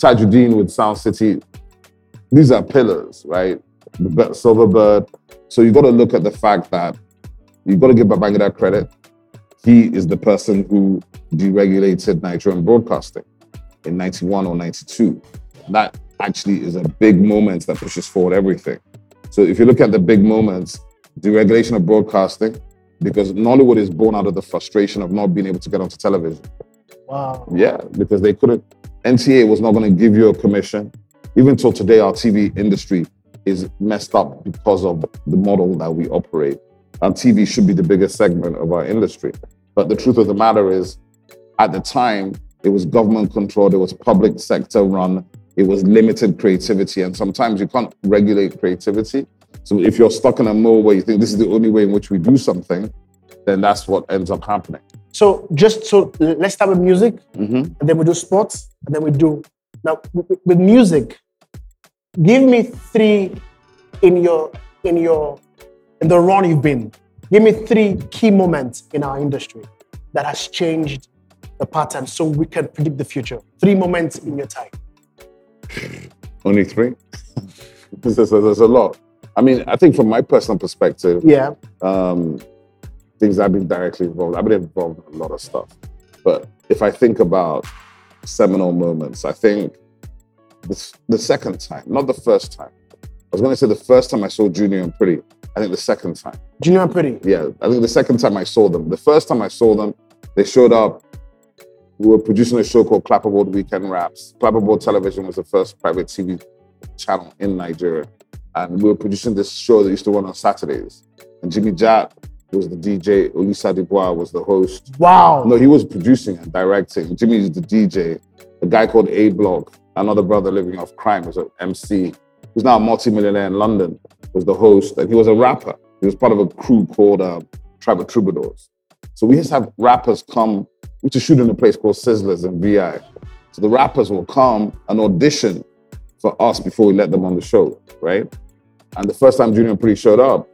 Tajuddin with Sound City. These are pillars, right? The Silverbird. So you got to look at the fact that you got to give Babangida credit. He is the person who deregulated Nigerian broadcasting in 91 or 92. That actually is a big moment that pushes forward everything. So if you look at the big moments, deregulation of broadcasting, because Nollywood is born out of the frustration of not being able to get onto television. Wow. Yeah, because they couldn't. NTA was not going to give you a commission. Even till today, our TV industry is messed up because of the model that we operate. And TV should be the biggest segment of our industry. But the truth of the matter is, at the time, it was government controlled, it was public sector run, it was limited creativity. And sometimes you can't regulate creativity. So if you're stuck in a mode where you think this is the only way in which we do something, then that's what ends up happening. So just so let's start with music, Mhm. and then we do sports, and then we do now with, with music. Give me three in your in your in the run you've been. Give me three key moments in our industry that has changed the pattern, so we can predict the future. Three moments in your time. Only three? there's, there's- there's a lot. I mean, I think from my personal perspective, Yeah. um, things I've been directly involved. I've been involved in a lot of stuff. But if I think about seminal moments, I think the, the second time, not the first time. I was going to say the first time I saw Junior and Pretty. I think the second time. Junior and Pretty. Yeah, I think the second time I saw them. The first time I saw them, they showed up. We were producing a show called Clapperboard Weekend Raps. Clapperboard Television was the first private TV channel in Nigeria. And we were producing this show that used to run on Saturdays. And Jimmy Jatt was the DJ, Olisa Adibua was the host. Wow. No, he was producing and directing. Jimmy is the DJ. A guy called A Block, another brother living off crime, was an MC. He's now a multimillionaire in London, was the host, and he was a rapper. He was part of a crew called uh, Tribe of Troubadours. So we used to have rappers come, we used to shoot in a place called Sizzlers in VI. So the rappers will come and audition for us before we let them on the show, right? And the first time Junior Pretty showed up,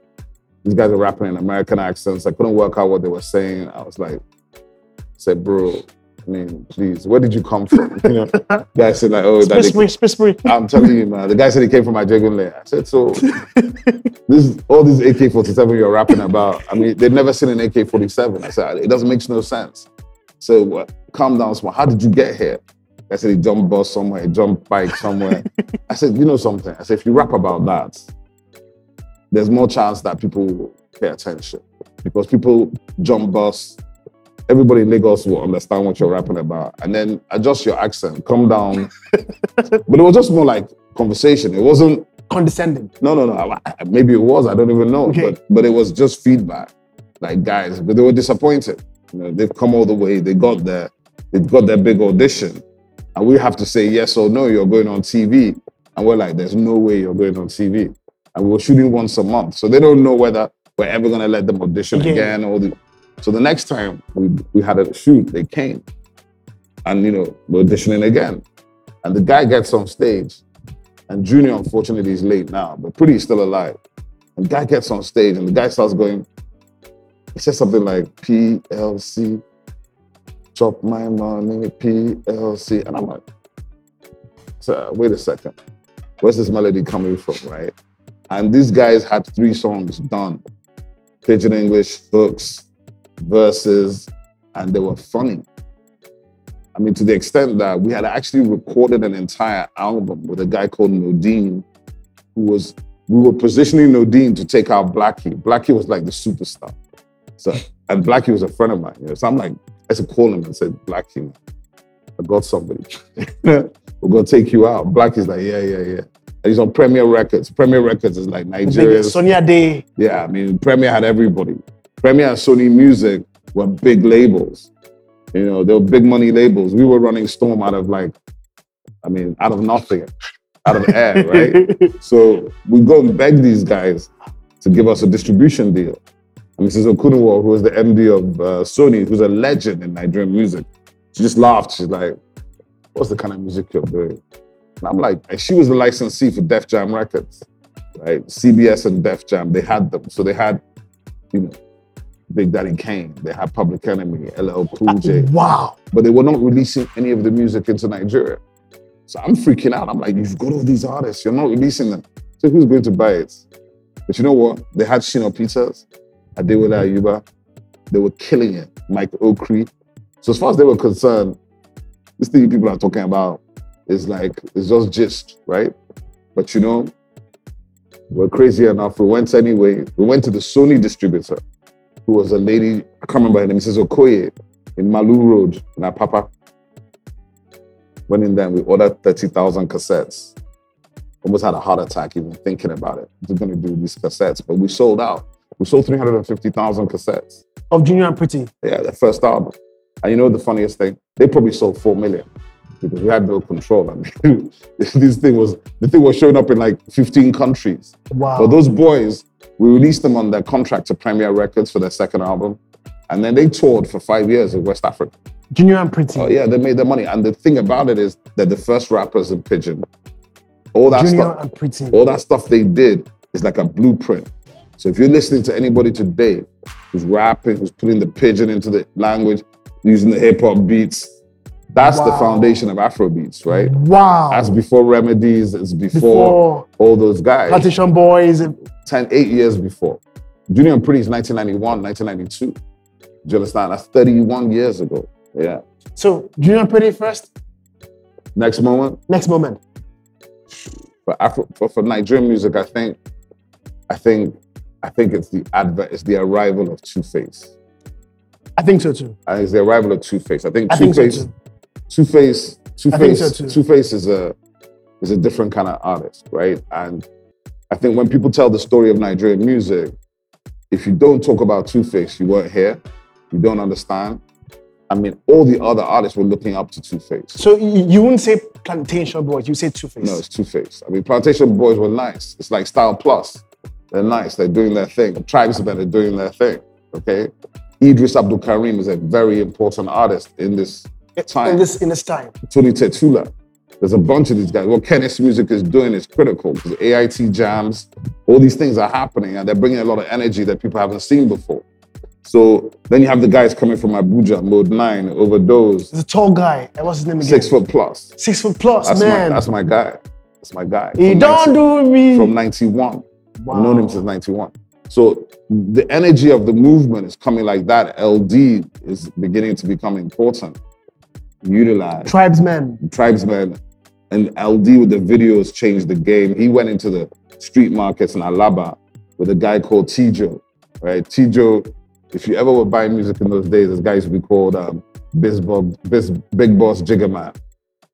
these guys are rapping in American accents. I couldn't work out what they were saying. I was like, I said, bro, I mean, please, where did you come from? You know, guy said like, oh, that they, Spisbury, Spisbury. I'm telling you, man. The guy said he came from Ajegunle. I said, so this all these AK-47 you're rapping about. I mean, they've never seen an AK-47. I said, ah, it doesn't make no sense. So what? Calm down, small. How did you get here? I said he jumped bus somewhere, he jumped bike somewhere. I said, you know something? I said, if you rap about that, there's more chance that people pay attention because people jump bus. Everybody in Lagos will understand what you're rapping about, and then adjust your accent, come down. but it was just more like conversation. It wasn't. Condescending. No, no, no. Maybe it was. I don't even know. Okay. But but it was just feedback. Like guys, but they were disappointed. You know, they've come all the way. They got there. They got their big audition, and we have to say yes or no. You're going on TV, and we're like, there's no way you're going on TV. And we were shooting once a month, so they don't know whether we're ever gonna let them audition Again. again or the. So the next time we we had a shoot, they came, and you know we're auditioning again, and the guy gets on stage, and Junior unfortunately is late now, but Pretty is still alive. And the guy gets on stage, and the guy starts going. He says something like PLC, chop my money, PLC, and I'm like, so wait a second, where's this melody coming from, right? And these guys had three songs done, Pidgin English, hooks, verses, and they were funny. I mean, to the extent that we had actually recorded an entire album with a guy called Nodine, who was, we were positioning Nodine to take out Blackie. Blackie was like the superstar. So, and Blackie was a friend of mine. You know? So I'm like, I said, call him and said, Blackie, I got somebody. We're gonna take you out. Blackie's like, yeah, yeah, yeah. He's on Premier Records. Premier Records is like Nigeria. Sonia Day. yeah, I mean, Premier had everybody. Premier and Sony Music were big labels. You know, they were big money labels. We were running Storm out of like, I mean, out of nothing, out of air, right? So we go and beg these guys to give us a distribution deal. And Mrs. Okunuwa, who was the MD of uh, Sony, who's a legend in Nigerian music, she just laughed. She's like, what's the kind of music you're doing? And I'm like, and she was the licensee for Def Jam Records, right? CBS and Def Jam, they had them. So they had, you know, Big Daddy Kane, they had Public Enemy, LL Cool J, Wow. but they were not releasing any of the music into Nigeria. So I'm freaking out. I'm like, you've got all these artists, you're not releasing them. So who's going to buy it? But you know what? They had Shina Peters, Adewale mm-hmm. Ayuba. They were killing it. Mike Okri. So as far as they were concerned, this thing people are talking about is like, it's just gist, right? But you know, we're crazy enough. We went anyway. We went to the Sony distributor, who was a lady, I can't remember her name, Mrs. Okoye, in Malu Road in Apapa. Went in there and we ordered 30,000 cassettes. Almost had a heart attack even thinking about it. We're going to do these cassettes, but we sold out. We sold 350,000 cassettes. Of Junior and Pretty. Yeah, the first album. And you know the funniest thing? They probably sold 4 million because we had no control. I mean, this thing was, the thing was showing up in like 15 countries. Wow. But those boys, we released them on their contract to Premier Records for their second album. And then they toured for five years in West Africa. Junior and Pretty. Oh yeah, they made their money. And the thing about it is that they're the first rappers in Pidgin, all that Junior stuff, and Pretty. all that stuff they did is like a blueprint. So if you're listening to anybody today who's rapping, who's putting the pidgin into the language, using the hip hop beats, that's the foundation of Afro beats, right? Wow. That's before remedies, it's before, Before all those guys. Plantation Boys. 10, eight years before. Junior and Pretty is 1991, 1992. Do you understand? That's 31 years ago. Yeah. So Junior and Pretty first. Next moment, Next moment. for Afro, for, for Nigerian music, I think, I think, I think it's the advent, it's the arrival of Two Face. I think so too. Think it's the arrival of Two Face. I think Two so Face, too. Two Face, Two Face, so. Two Face is a is a different kind of artist, right? And I think when people tell the story of Nigerian music, if you don't talk about Two Face, you weren't here, you don't understand. I mean, all the other artists were looking up to Two Face. So you wouldn't say Plantation Boys, you say Two Face. No, it's Two Face. I mean, Plantation Boys were nice. It's like Style Plus. They're nice. They're doing their thing. Trybesmen are doing their thing. Okay. Eedris Abdulkareem is a very important artist in this time. in this in this time. Tony Tetuila. There's a bunch of these guys. What Kennis Music is doing is critical because AIT jams, all these things are happening and they're bringing a lot of energy that people haven't seen before. So then you have the guys coming from Abuja, Mode 9, Overdose, There's a tall guy. What's his name again? six foot plus. Six foot plus, That's man. my that's my guy. That's my guy. he don't 90 do me. from 91. Wow. I've known him since 91. So the energy of the movement is coming like that. Eldee is beginning to become important. Utilize Trybesmen. tribesmen and Eldee with the videos changed the game. He went into the street markets in Alaba with a guy called Tijo, right? Tijo, if you ever were buying music in those days, this guy used to be called um, Biz Bob, Biz, Big Boss Jiggerman.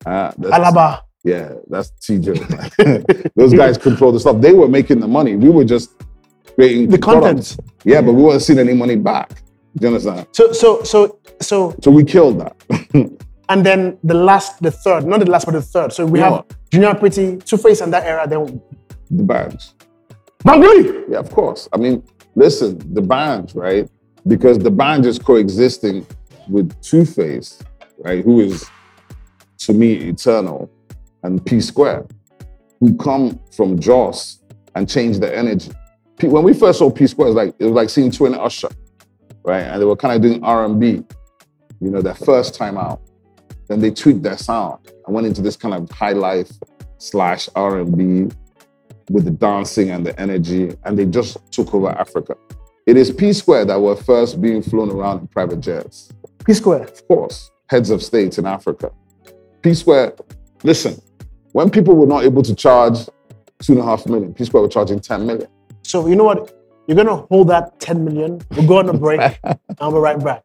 Uh, Alaba. yeah, that's Tijo. those guys control the stuff. They were making the money. We were just creating The products. content. Yeah, but we weren't seeing any money back. Do you understand? So so so so So we killed that. and then the last, the third, not the last, but the third. So we Yeah. have Junior Pretty, Two Face, and that era. Then D'banj. Bangli. Yeah, of course. I mean, listen, D'banj, right? Because D'banj is coexisting with Two Face, right? Who is to me eternal, and P Square, who come from Jos and change the energy. P- when we first saw P Square, it was like it was like seeing Twin Usher, right? And they were kind of doing R and B, you know, their first time out. Then they tweaked their sound I went into this kind of high life slash R and B with the dancing and the energy, and they just took over Africa. It is P Square that were first being flown around in private jets. P Square. Of course, heads of states in Africa. P Square, listen, when people were not able to charge two and a half million, P Square were charging 10 million. So you know what? You're gonna hold that 10 million. We'll go on a break and we'll be right back.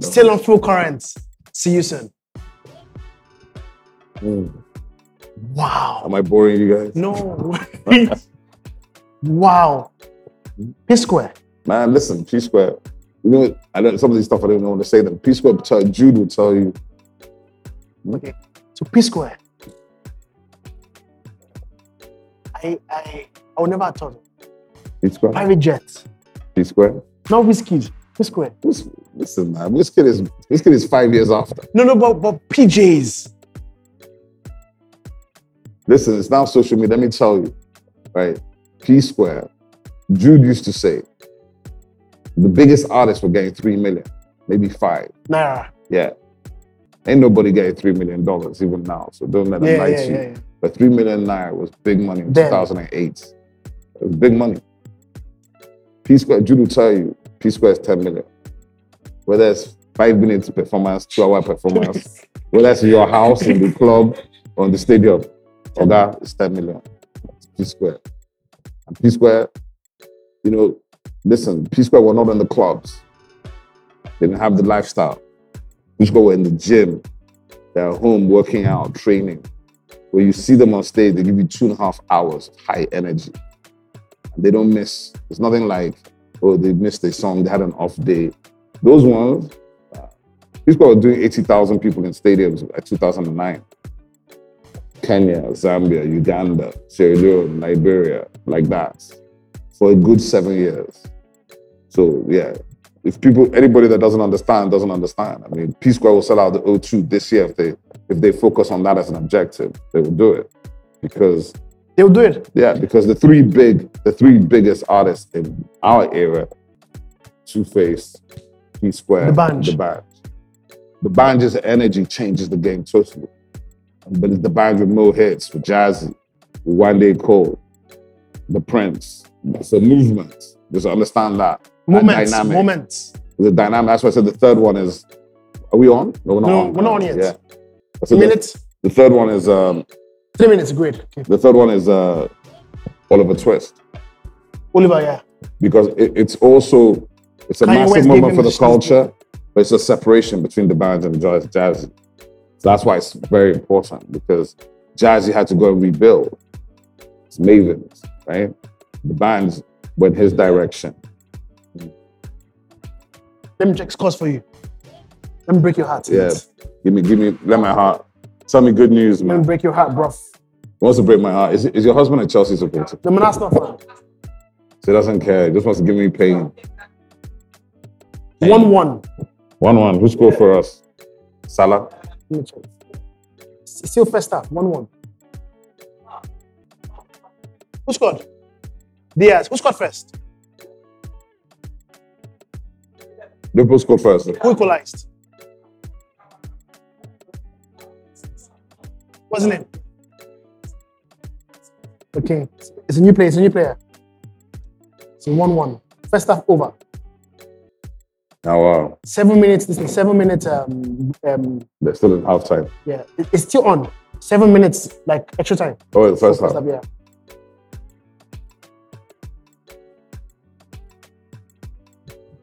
Still on full current. See you soon. Mm. Wow. Am I boring you guys? No. wow. P Square. Man, listen, P Square, you know, I don't, some of these stuff I don't even want to say them. P Square, tell, Jude will tell you, Okay. So P Square. I I I would never have thought. P Square, Private jets. P Square. Not whiskey. P Square. Listen, man, Wizkid is, Wizkid is five years after. No, no, but but PJs. Listen, it's now social media. Let me tell you, right? P Square. Jude used to say the biggest artists were getting three million, maybe five. Naira. Yeah. Ain't nobody getting three million dollars even now. So don't let them Yeah, lie yeah, to you. yeah, yeah. But three million naira was big money in Then. 2008. It was big money. P Square, Jude will tell you, P Square is 10 million. Whether it's five minutes performance, two hour performance, whether it's your house, in the club, or in the stadium, Oga, it's 10 million. P Square. And P Square, you know, listen, P Square were not in the clubs. They didn't have the lifestyle. P Square were in the gym. They're home working out, training. When you see them on stage, they give you two and a half hours of high energy. And they don't miss. It's nothing like, oh, they missed a song, they had an off day. Those ones, uh, people were doing 80,000 people in stadiums at 2009. Kenya, Zambia, Uganda, Sierra Leone, Liberia, like that, for a good seven years. So, yeah, if people, anybody that doesn't understand, doesn't understand. I mean, P Square will sell out the O2 this year if they if they focus on that as an objective, they will do it. Because They'll do it. yeah, because the three big, the three biggest artists in our era, Two Face, P Square, D'banj. the Banj. D'banj's energy changes the game totally. But it's D'banj with more hits, with Jazzy, Wande Coal, the Prince. It's a movement. Just understand that. That Moments. dynamic. Moments. The dynamic. That's why I said the third one is. Are we on? No, we're not No, on. we're not on yet. Yeah. So the, minutes. the third one is um, Three minutes. Great. Okay. the third one is uh, Oliver Twist. Oliver, yeah. because it, it's also it's a Kanye massive West moment for the culture, but it's a separation between D'banj and jazz. Jazzy. So that's why it's very important because Jazzy had to go and rebuild. It's Mavens, right? D'banj went his direction. Let me check scores for you. Let me break your heart. Yeah. mate. Give me, give me, let my heart. Tell me good news, man. Let me break your heart, bro. He wants to break my heart. Is, is your husband a Chelsea supporter? No, man, that's not fun. So he doesn't care. He just wants to give me pain. One one. One one. Who scored for us? Salah. Me Still first half. One one. Who scored? Diaz. Who scored first? Liverpool scored first. Who equalized? What's his name? Okay. It's a new player. It's a new player. It's a 1 1. First half over. Oh wow. Seven minutes. This is seven minutes. Um, um, They're still in half time. yeah, it- it's still on. Seven minutes, like extra time. Oh, the first half. Yeah.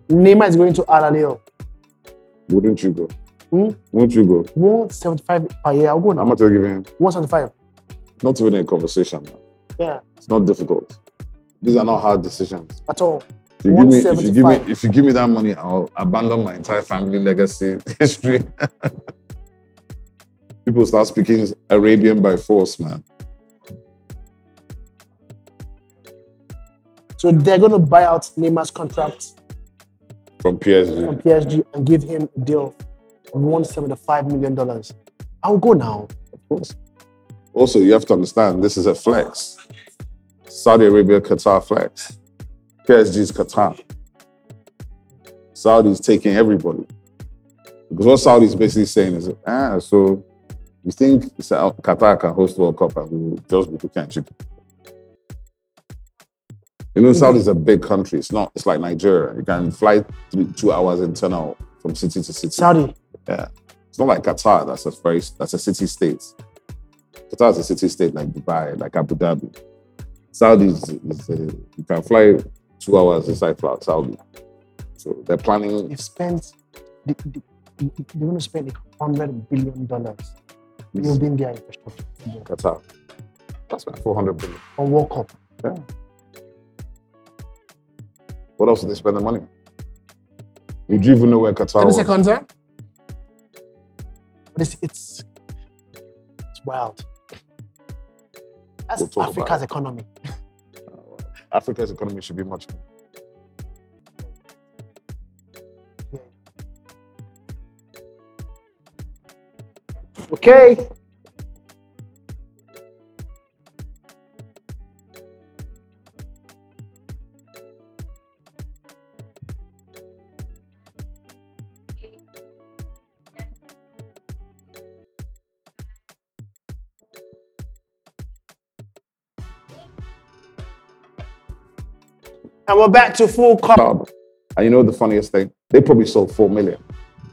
Neymar is going to Al Hilal. Wouldn't you go? Hmm? Wouldn't you go? 175 per year. I'll go How now. much are you giving him? 175. Not even a conversation. Man. Yeah, It's not difficult. These are not hard decisions. at all. If you, give me, if you give me, if you give me that money, I'll abandon my entire family legacy history. People start speaking Arabian by force, man. So they're going to buy out Neymar's contract From PSG. from PSG and give him a deal of 175 million dollars. I'll go now. Of course. Also, you have to understand this is a flex. Saudi Arabia, Qatar flex. PSG is Qatar. Saudi's taking everybody. Because what Saudi is basically saying is, ah, so you think Qatar can host World Cup and we just be can't you? You know, Saudi is a big country. It's not. It's like Nigeria. You can fly three, two hours internal from city to city. Saudi. Yeah. It's not like Qatar, that's a very that's a city state. Qatar is a city state like Dubai, like Abu Dhabi. Saudi is, is a, you can fly two hours inside Fla- Saudi. So they're planning They've spent, they, they, they're going to spend $100 billion building their infrastructure Qatar. That's about 400 billion. on World Cup. Yeah. What else do they spend the money on? Would you even know where Qatar 30 was? seconds, huh? But it's, it's, it's wild. That's We'll Africa's economy. Africa's economy should be much. Okay. And we're back to full club. And you know the funniest thing? They probably sold four million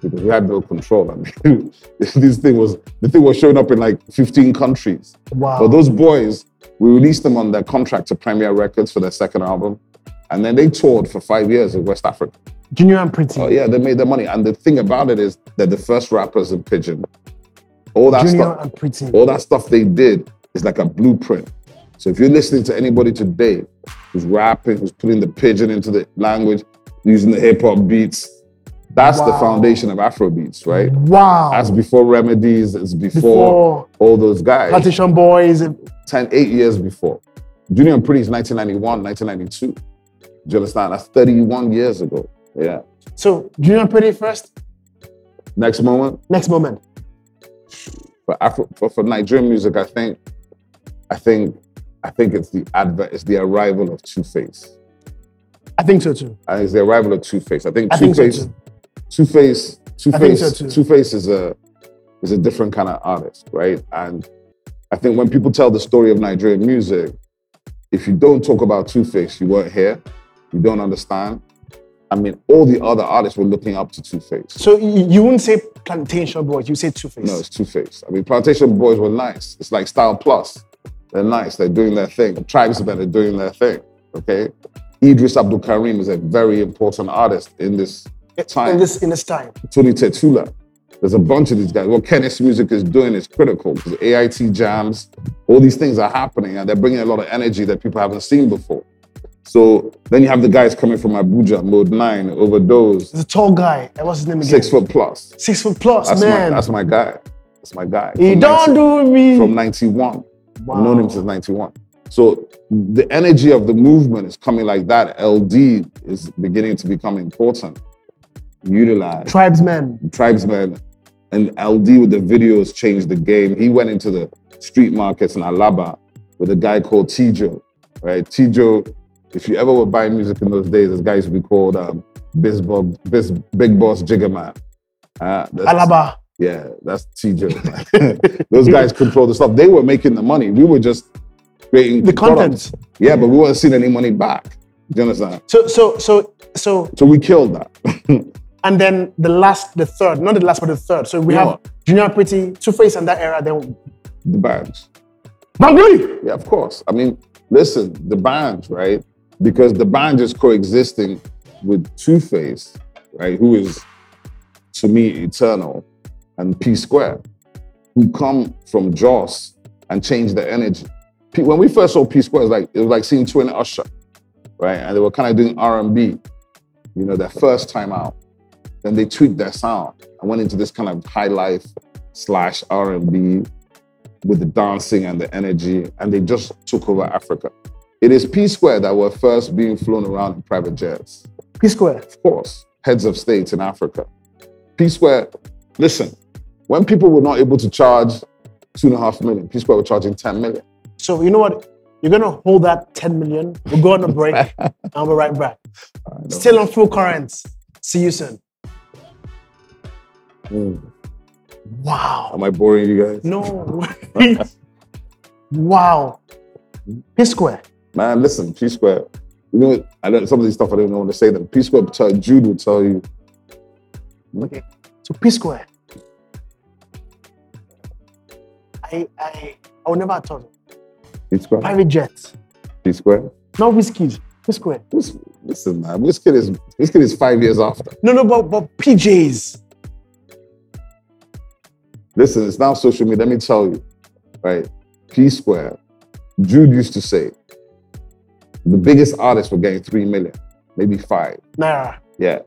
because we had no control. I mean, this thing was the thing was showing up in like 15 countries. Wow. But those boys, we released them on their contract to Premier Records for their second album, and then they toured for five years in West Africa. Junior and Pretty. Oh yeah, they made their money. And the thing about it is they're the first rappers in Pidgin, all that Junior stuff, and Pretty. all that stuff they did is like a blueprint. So if you're listening to anybody today who's rapping, who's putting the pidgin into the language, using the hip hop beats, that's the foundation of Afro beats, right? Wow. That's before remedies, it's before, Before all those guys. Plantation Boys. 10, eight years before. Junior and Pretty is 1991, 1992. Do you understand? That's 31 years ago. Yeah. So Junior and Pretty first. Next moment, Next moment. for Afro, for, for Nigerian music, I think, I think, I think it's the advent, it's the arrival of Two Face. I think so too. I it's the arrival of Two Face. I think I Two think so Face, too. Two Face, Two I think so Face, too. Two Face is a is a different kind of artist, right? And I think when people tell the story of Nigerian music, if you don't talk about Two Face, you weren't here, you don't understand. I mean, all the other artists were looking up to Two Face. So you, you wouldn't say Plantation Boys. You say Two Face. No, it's Two Face. I mean, Plantation Boys were nice. It's like Style Plus. They're nice. They're doing their thing. The Trybesmen are doing their thing. Okay. Eedris Abdulkareem is a very important artist in this time. in this in this time. Tony Tetuila. There's a bunch of these guys. What Kennis Music is doing is critical because AIT jams, all these things are happening and they're bringing a lot of energy that people haven't seen before. So then you have the guys coming from Abuja, Mode 9, Overdose, There's a tall guy. And What's his name again? six foot plus. Six foot plus, That's man. my that's my guy. That's my guy. he From don't 90 do me. from 91. Wow. I've known him since 91. So the energy of the movement is coming like that. Eldee is beginning to become important. Utilize Trybesmen. tribesmen and Eldee with the videos changed the game. He went into the street markets in Alaba with a guy called Tijo, right? Tijo, if you ever were buying music in those days, this guy used to be called um, Biz Bob, Biz, Big Boss Jiggerman. Uh, Alaba. Yeah, that's TJ. Those guys control the stuff. They were making the money. We were just creating The products. content. Yeah, but we weren't seeing any money back. Do you understand? So so so so So we killed that. and then the last, the third, not the last, but the third. So we have Junior Pretty, Two Face, and that era. Then D'banj. Bangli. Yeah, of course. I mean, listen, D'banj, right? Because D'banj is coexisting with Two Face, right? Who is to me eternal, and P Square, who come from Jos and change the energy. P- when we first saw P Square, it was like it was like seeing Twin Usher, right? And they were kind of doing R and B, you know, their first time out. Then they tweaked their sound and went into this kind of high life slash R and B with the dancing and the energy, and they just took over Africa. It is P Square that were first being flown around in private jets. P Square. Of course, heads of states in Africa. P Square, listen, when people were not able to charge two and a half million, P Square were charging 10 million. So you know what? You're gonna hold that 10 million. We'll go on a break and we'll be right back. Still on full currents. See you soon. Mm. Wow. Am I boring you guys? No. wow. P Square. Man, listen, P Square, you know, I don't, some of these stuff I don't even want to say them. P Square, Jude will tell you, Okay. So P Square. I I I would never thought. P Square, Private jets. P Square. Not whiskey. P Square. Listen, man, Wizkid is Wizkid is five years after. No, no, but but PJs. Listen, it's now social media. Let me tell you, right? P Square. Jude used to say the biggest artists were getting three million, maybe five. Nah. Yeah.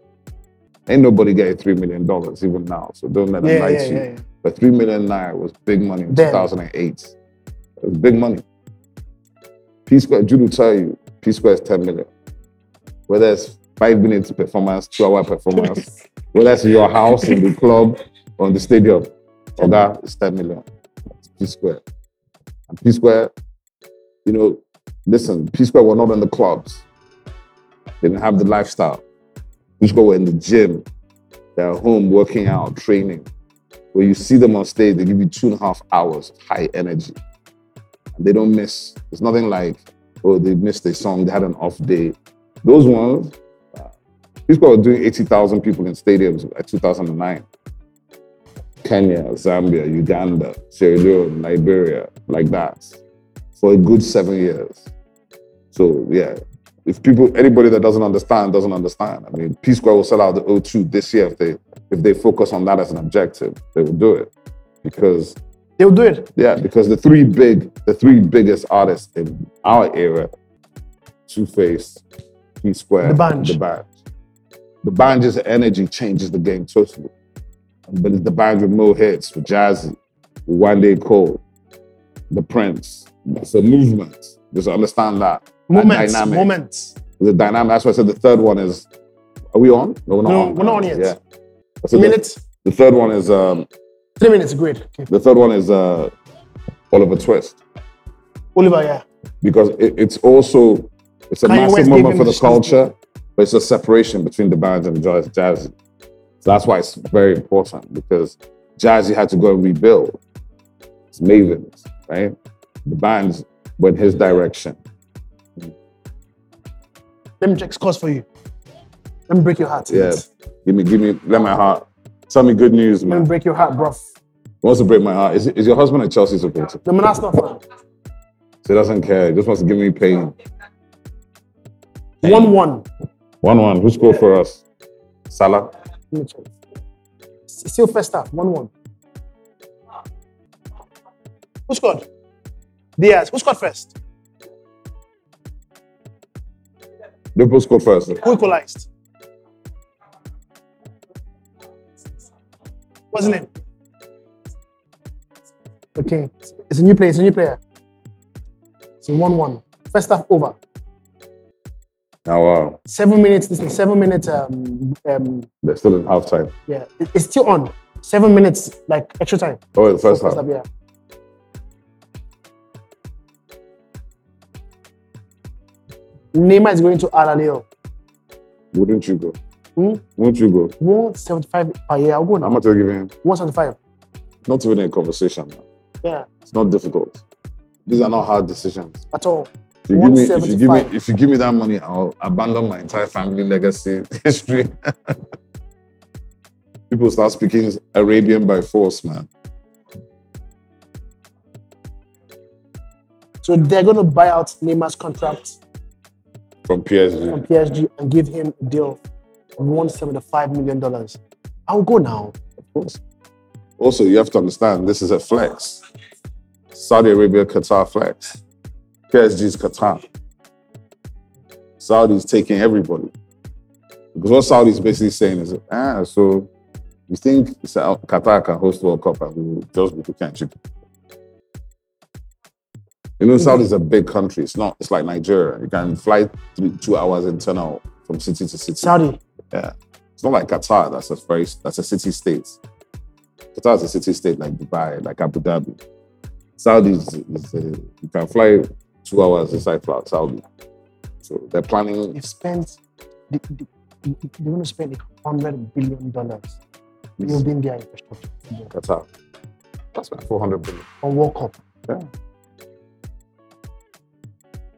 Ain't nobody getting three million dollars even now. So don't let them Yeah, lie yeah, to you. yeah, yeah. But three million naira was big money in Then. 2008. It was big money. P Square, Jude will tell you, P Square is 10 million. Whether it's five minutes performance, two hour performance, whether it's your house, in the club, or in the stadium, or that is 10 million. It's P Square. And P Square, you know, listen, P Square were not in the clubs. They didn't have the lifestyle. P Square were in the gym. They're at home working out, training. When you see them on stage, they give you two and a half hours of high energy. They don't miss. It's nothing like, oh, they missed a song, they had an off day. Those ones, uh, P Square were doing 80,000 people in stadiums at 2009. Kenya, Zambia, Uganda, Sierra Leone, Liberia, like that, for a good seven years. So yeah, if people, anybody that doesn't understand, doesn't understand. I mean, P Square will sell out the O2 this year if they if they focus on that as an objective. They will do it because They'll do it. yeah, because the three big, the three biggest artists in our era, Two Face, P Square, D'banj. the Bunch. D'banj's energy changes the game totally. But it's D'banj with more hits, with Jazzy, with Wande Coal, the Prince. It's a movement. Just understand that. Moments. dynamic. Moments. The dynamic. That's why I said the third one is. Are we on? No, we're not No, on. we're not on yet. Yeah. So the, Minutes. the third one is um, Three minutes. Great. Okay. the third one is uh, Oliver Twist. Oliver, yeah. because it, it's also it's a Kanye massive West moment for the culture, but it's a separation between D'banj and jazz jazzy. So that's why it's very important because Jazzy had to go and rebuild. It's Mavens, right? D'banj went his direction. Let me check scores for you. Let me break your heart. Yeah. Give me, give me, let my heart. Tell me good news, man. Let me break your heart, bro. Wants to break my heart. Is, is your husband a Chelsea supporter? No, man, that's not fun. So he doesn't care. He just wants to give me pain. One one. One one. Who scored for us? Salah. Let me check. Still first half. One one. Who scored? Diaz. Who scored first? Liverpool scored first. Who equalized? What's his name? Okay. It's a new player. It's a new player. It's a 1 1. First half over. Oh wow. Seven minutes. This is seven minutes. Um, um, They're still in halftime. yeah, it- it's still on. Seven minutes, like extra time. Oh, the first First half. half, yeah. Neymar is going to Al Hilal. Wouldn't you go? Hmm? Won't you go? 175 per year. I'll go now. How much are you giving? 175. Not even a conversation. Man. Yeah, It's not difficult. These are not hard decisions. at all. If you, give me, if you give me, 175. if you give me that money, I'll abandon my entire family legacy history. People start speaking Arabian by force, man. So they're going to buy out Neymar's contract From PSG. from PSG and give him a deal of 175 million dollars. I'll go now. Of course. Also, you have to understand this is a flex. Saudi Arabia, Qatar flex. PSG's Qatar. Saudi's taking everybody. Because what Saudi's basically saying is, ah, so you think Qatar can host World Cup and we just be can't you? know, hmm. know, is a big country. It's not, it's like Nigeria. You can fly three, two hours internal from city to city. Saudi. Yeah. It's not like Qatar, that's a very that's a city state. Qatar is a city state like Dubai, like Abu Dhabi. Saudi is, is a, you can fly two hours inside Saudi. So they're planning They've spent, they, they, they're going to spend $100 billion building their infrastructure Qatar. That's like 400 billion. on World Cup. Yeah.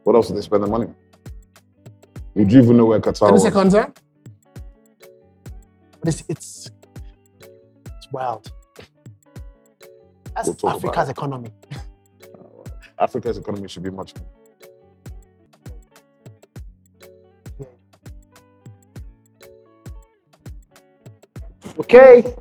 What else do they spend the money on? Would you even know where Qatar 30 was? seconds, huh? But it's, it's, it's wild. That's We'll Africa's economy. Africa's economy should be much more. Okay.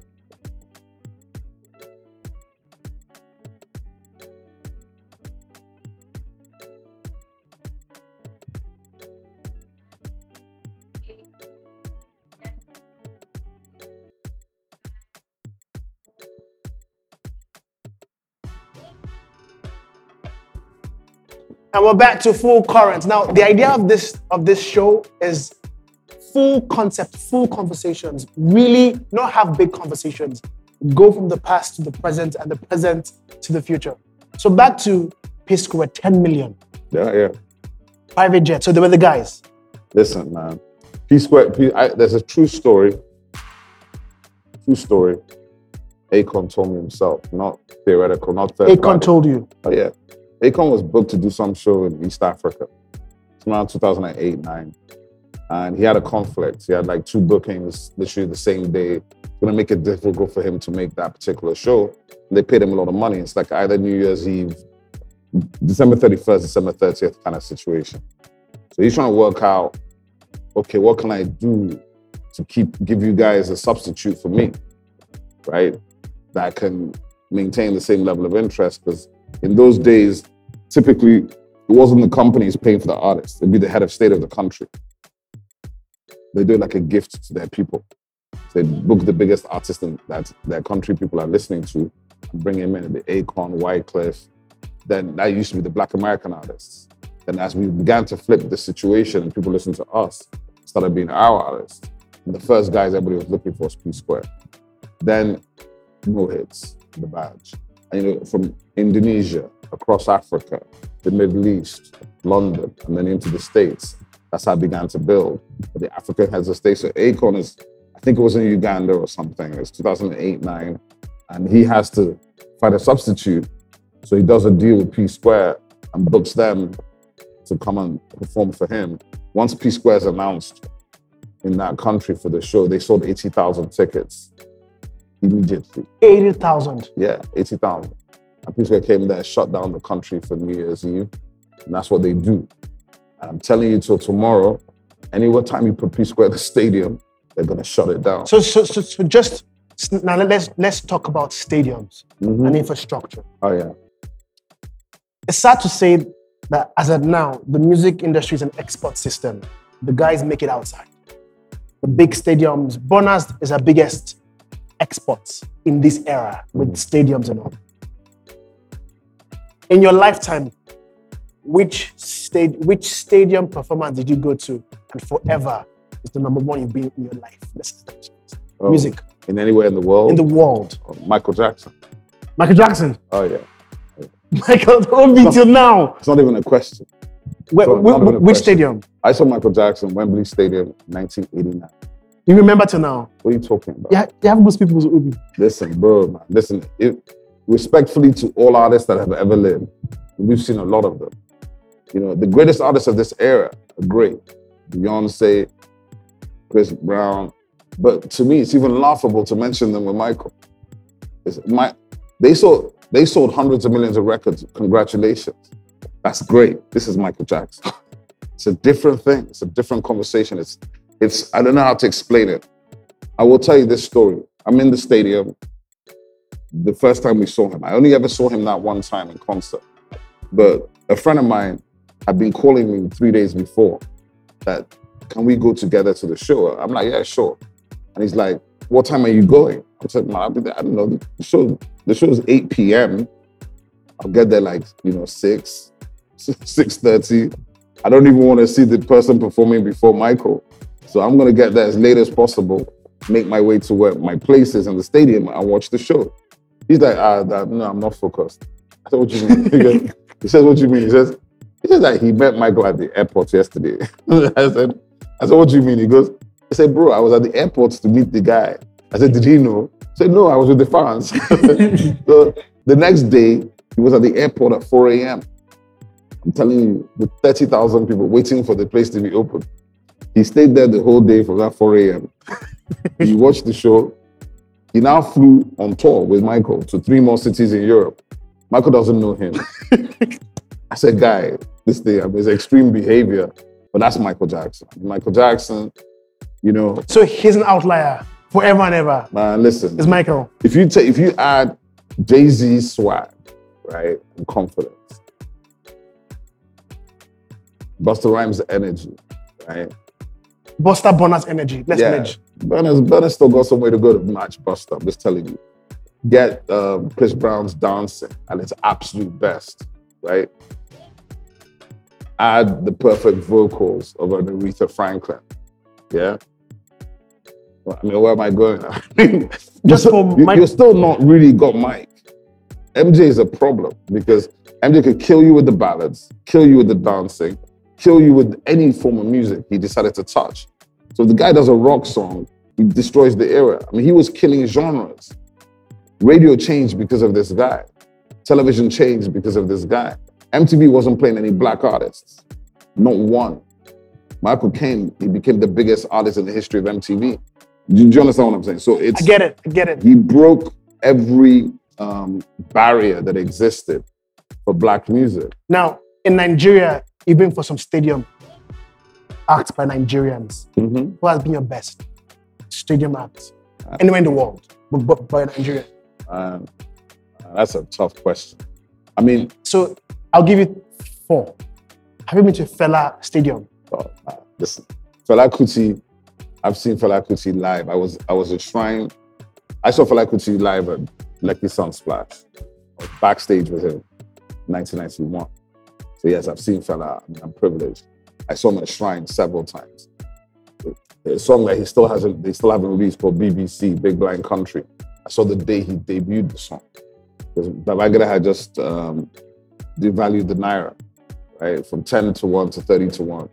And we're back to full current. Now, the idea of this of this show is full concept, full conversations. Really, not have big conversations. Go from the past to the present and the present to the future. So back to P Square, 10 million. Yeah, yeah. Private jet. So they were the guys. Listen, man. P Square, P, I, there's a true story. True story. Akon told me himself, not theoretical, not third Akon told you. Oh, yeah. Akon was booked to do some show in East Africa. It's around 2008, 9. and he had a conflict. He had like two bookings literally the same day. Gonna make it difficult for him to make that particular show. And they paid him a lot of money. It's like either New Year's Eve, December 31st, December 30th kind of situation. So he's trying to work out, okay, what can I do to keep give you guys a substitute for me, right? That can maintain the same level of interest. Because in those days, typically it wasn't the companies paying for the artists, it'd be the head of state of the country. They do it like a gift to their people. They book the biggest artist that their country people are listening to and bring him in, the Akon, Wyclef. Then that used to be the black American artists. Then as we began to flip the situation and people listen to us, started being our artists. And the first guys everybody was looking for was P Square. Then no hits, the badge. And you know, from Indonesia, across Africa, the Middle East, London, and then into the States. That's how I began to build. But the African heads of state. So Akon is, I think it was in Uganda or something. It's 2008, 9. And he has to find a substitute. So he does a deal with P Square and books them to come and perform for him. Once P Square is announced in that country for the show, they sold 80,000 tickets immediately. 80,000. Yeah, 80,000. Square came there, shut down the country for New Year's Eve. And that's what they do. And I'm telling you, till tomorrow, any what time you put P Square at the stadium, they're gonna shut it down. So, so, so, so just now let's let's talk about stadiums Mhm. and infrastructure. Oh yeah. It's sad to say that as of now, the music industry is an export system. The guys make it outside. The big stadiums, Burna's is our biggest exports in this era with stadiums and all. In your lifetime, which state, which stadium performance did you go to and forever is the number one you've been in your life? Let's- Oh, Music In anywhere in the world. in the world. Oh, Michael Jackson. Michael Jackson. Oh yeah. Michael, don't be till now. It's not even a question. Where, So, wh- not even a which question. stadium? I saw Michael Jackson, Wembley Stadium, 1989. You remember till now? What are you talking about? Yeah, you have most people. who- Listen, bro, man. Listen, it, respectfully to all artists that have ever lived, we've seen a lot of them. You know, the greatest artists of this era are great. Beyonce, Chris Brown. But to me, it's even laughable to mention them with Michael. It's my, they sold they sold hundreds of millions of records. Congratulations. That's great. This is Michael Jackson. It's a different thing. It's a different conversation. It's it's I don't know how to explain it. I will tell you this story. I'm in the stadium. The first time we saw him, I only ever saw him that one time in concert. But a friend of mine had been calling me three days before that, can we go together to the show? I'm like, yeah, sure. And he's like, what time are you going? I said, man, I'll be there. I don't know. The show, the show is 8 p.m. I'll get there like, you know, 6, 6.30. I don't even want to see the person performing before Michael. So I'm going to get there as late as possible, make my way to where my place is in the stadium and watch the show. He's like, ah, that, no, I'm not focused. I said, what you mean? He, goes, he says, what do you mean? He says, he says that he met Michael at the airport yesterday. I said, I said, what do you mean? He goes, I said, bro, I was at the airport to meet the guy. I said, did he know? He said, no, I was with the fans. so the next day, he was at the airport at 4 a.m. I'm telling you, with 30,000 people waiting for the place to be open. He stayed there the whole day from that 4 a.m. he watched the show. He now flew on tour with Michael to three more cities in Europe. Michael doesn't know him. I said, guy, this thing, I mean, it's extreme behavior, but that's Michael Jackson. Michael Jackson, you know, So he's an outlier forever and ever. man, listen, It's Michael. if you take if you add Jay Z swag, right, and confidence, Busta Rhymes' energy, right, Buster Bonner's energy. Let's Yeah. Burna's Burna's still got some way to go to match Busta. I'm just telling you. Get um, Chris Brown's dancing at its absolute best, right? Add the perfect vocals of an Aretha Franklin, yeah. I mean, where am I going? Just you're, for you- Mike- you're still not really got Mike. MJ is a problem because MJ could kill you with the ballads, kill you with the dancing, kill you with any form of music he decided to touch. So if the guy does a rock song, he destroys the era. I mean, he was killing genres. Radio changed because of this guy. Television changed because of this guy. MTV wasn't playing any black artists, not one. Michael came, he became the biggest artist in the history of MTV. Do you, do you understand what I'm saying? So it's I get it. I get it. he broke every um, barrier that existed for black music. Now, in Nigeria, you've been for some stadium acts by Nigerians. Mhm. Who has been your best stadium act anywhere in the world, but, but by Nigeria? Um, that's a tough question. I mean, So I'll give you four. Have you been to Fela Stadium? oh, uh, listen, Fela Kuti, I've seen Fela Kuti live. I was I was a shrine. I saw Fela Kuti live at Lucky Sunsplash. Backstage with him, 1991. So yes, I've seen Fela. I mean, I'm privileged. I saw him at Shrine several times. A song that he still hasn't, they still haven't released called BBC, Big Blind Country. I saw the day he debuted the song. Because Babangida had just um, devalued the Naira, right? From 10 to 1 to 30 to 1.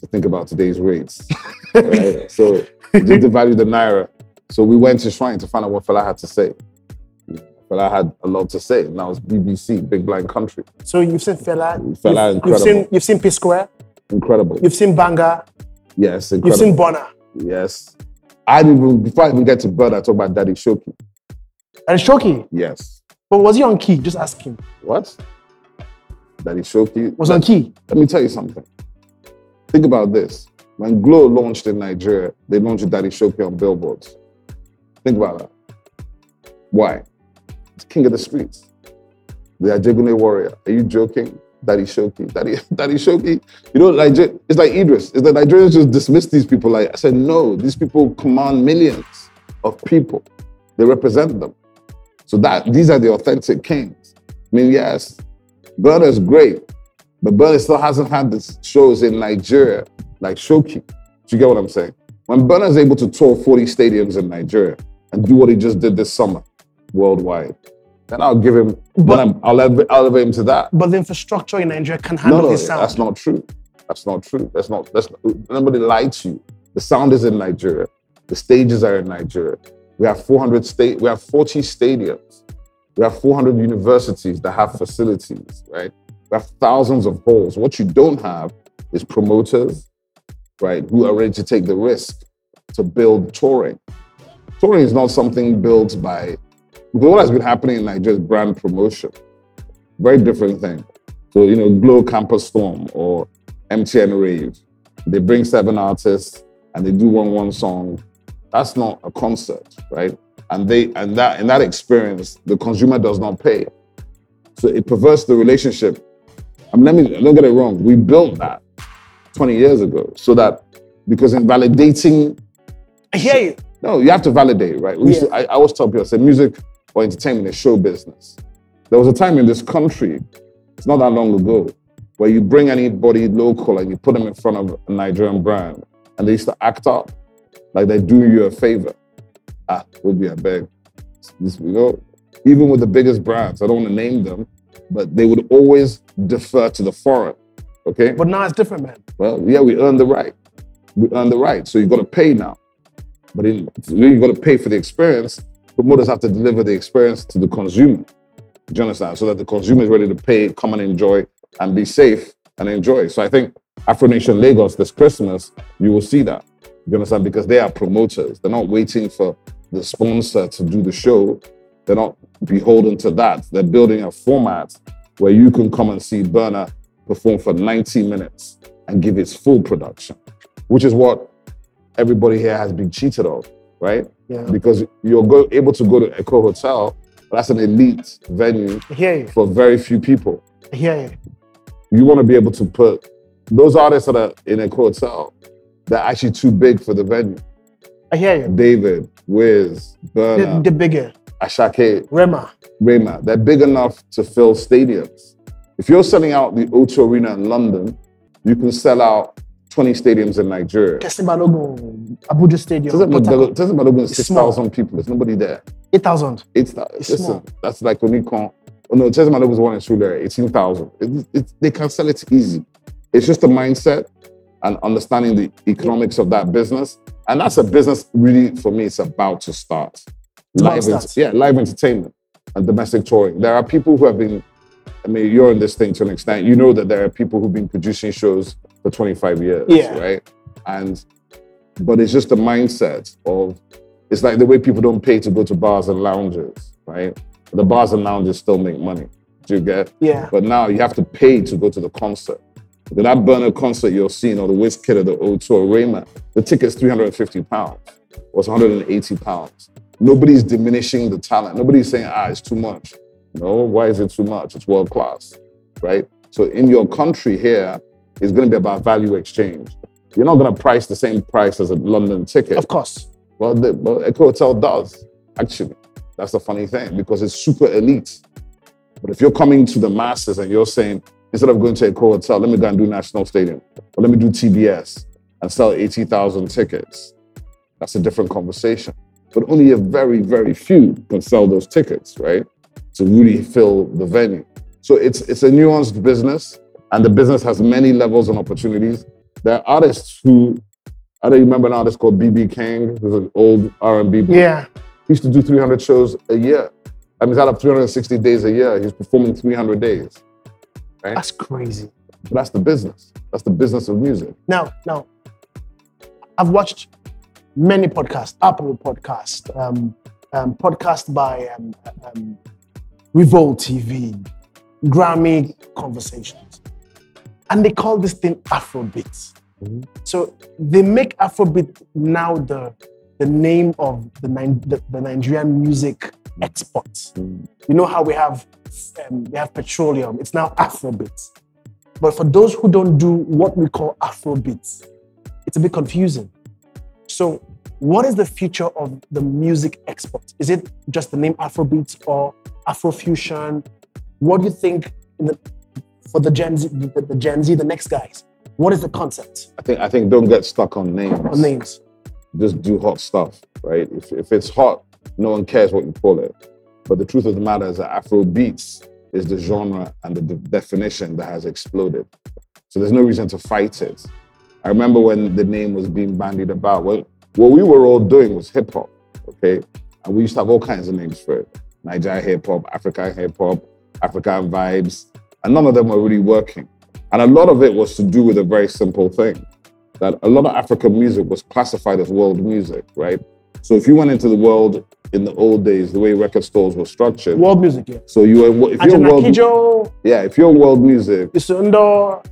To think about today's rates. right? So he just devalued the Naira. So we went to Shrine to find out what Fela had to say. Fela had a lot to say, that was BBC, Big Blind Country. So you've seen Fela. Fela, you've, you've seen you've seen P Square. Incredible. You've seen Banga. Yes, You've seen Burna. Yes. I didn't even, before I even get to Bird, I talk about Daddy Showkey. And Showkey. Yes. But was he on key? Just ask him. What? Daddy Showkey. Was on key. Let me tell you something. Think about this. When Glo launched in Nigeria, they launched Daddy Showkey on billboards. Think about that. Why? It's king of the streets. The Ajegunle warrior. Are you joking? Daddy Showkey. Daddy, Daddy Showkey. You know, Niger- it's like Eedris. It's that Nigerians just dismiss these people. Like I said, no, these people command millions of people. They represent them. So that these are the authentic kings. I mean, yes, is great, but Burna still hasn't had the shows in Nigeria like Showkey. Do you get what I'm saying? When Burna is able to tour 40 stadiums in Nigeria and do what he just did this summer worldwide, then I'll give him, But- I'm, I'll elevate, elevate him to that. But the infrastructure in Nigeria can No, handle no, his sound. that's not true. That's not true. That's not, that's nobody lied to you. The sound is in Nigeria. The stages are in Nigeria. We have 400 state, we have 40 stadiums. We have 400 universities that have facilities, right? We have thousands of halls. What you don't have is promoters, right, who are ready to take the risk to build touring. Touring is not something built by, because what has been happening in Nigeria is brand promotion. Very different thing. So, you know, Glo Campus Storm or MTN Rave, they bring seven artists and they do one one song. That's not a concert, right? And they and that in that experience, the consumer does not pay. So it perverts the relationship. I mean, let me don't get it wrong. We built that 20 years ago so that because in validating I hear you. no, you have to validate, right? Used to- I, I always tell people, I say music or entertainment is show business. There was a time in this country, it's not that long ago, where you bring anybody local and you put them in front of a Nigerian brand and they used to act up like they're doing you a favor. Ah, would be a beg. This, you know, even with the biggest brands, I don't want to name them, but they would always defer to the foreign. Okay. But now it's different, man. Well, yeah, we earned the right. We earned the right. So you've got to pay now. But in, you got to pay for the experience. Promoters have to deliver the experience to the consumer. Do you understand? So that the consumer is ready to pay, come and enjoy, and be safe and enjoy. So I think Afro Nation Lagos this Christmas, you will see that. You understand? Because they are promoters. They're not waiting for the sponsor to do the show. They're not beholden to that. They're building a format where you can come and see Burna perform for 90 minutes and give its full production, which is what everybody here has been cheated of, right? Yeah. Because you're go- able to go to Eko Hotel, that's an elite venue for very few people. Hear you. Want to be able to put those artists that are in Eko Hotel, they're actually too big for the venue. I hear you. David, Wiz, The, Burna, the bigger. Asake, Rema. Rayma, they're big enough to fill stadiums. If you're selling out the O2 Arena in London, you can sell out 20 stadiums in Nigeria. Balogun. Abuja Stadium. Port Balogun It's 6,000 people. There's nobody there. 8,000. It's not, It's listen, small. that's like Onikan. Oh no, Teslim Balogun is one in Surulere, 18,000. It, it, they can sell it easy. It's just a mindset and understanding the economics of that business. And that's a business really, for me, it's about to start. It's about to ent- start. yeah, live entertainment and domestic touring. There are people who have been, I mean, you're in this thing to an extent. You know that there are people who've been producing shows for 25 years, Yeah. right? And but it's just the mindset of it's like the way people don't pay to go to bars and lounges, right? The bars and lounges still make money. Do you get? Yeah. But now you have to pay to go to the concert. But that Burna concert you're seeing, or the Wizkid or the O2 or Rema, the ticket's 350 pounds or it's 180 pounds. Nobody's diminishing the talent. Nobody's saying, ah, it's too much. No, why is it too much? It's world class, right? So in your country here, it's going to be about value exchange. You're not going to price the same price as a London ticket. Of course. Well, the, well, Eko Hotel does, actually. That's the funny thing because it's super elite. But if you're coming to the masses and you're saying, instead of going to Eko Hotel, let me go and do National Stadium, or let me do TBS and sell 80,000 tickets, that's a different conversation. But only a very, very few can sell those tickets, right? To really fill the venue. So it's it's a nuanced business, and the business has many levels and opportunities. There are artists who I don't remember an artist called BB King, who's an old R&B. Yeah. He used to do 300 shows a year. I mean, he's out of 360 days a year. He's performing 300 days. That's crazy. But that's the business. That's the business of music. Now, now, I've watched many podcasts, Apple podcast, um, um, podcast by um, um, Revolt TV, Grammy conversations, and they call this thing Afrobeat. Mhm. So they make Afrobeat now the the name of the, the, the Nigerian music exports. You know how we have um, we have petroleum. It's now Afrobeat. But for those who don't do what we call Afrobeat, it's a bit confusing. So, what is the future of the music export? Is it just the name Afrobeats or Afrofusion? What do you think in the, for the Gen Z, the, the Gen Z, the next guys? What is the concept I think I think don't get stuck on names. on names? Just do hot stuff, right? If, if it's hot, no one cares what you call it. But the truth of the matter is that Afro beats is the genre and the de- definition that has exploded. So there's no reason to fight it. I remember when the name was being bandied about. Well, what we were all doing was hip hop, okay? And we used to have all kinds of names for it. Nigeria hip hop, African hip hop, African vibes, and none of them were really working. And a lot of it was to do with a very simple thing that a lot of African music was classified as world music, right? So if you went into the world in the old days, the way record stores were structured, World music, yeah. so you were if you're world, yeah, if you're world music,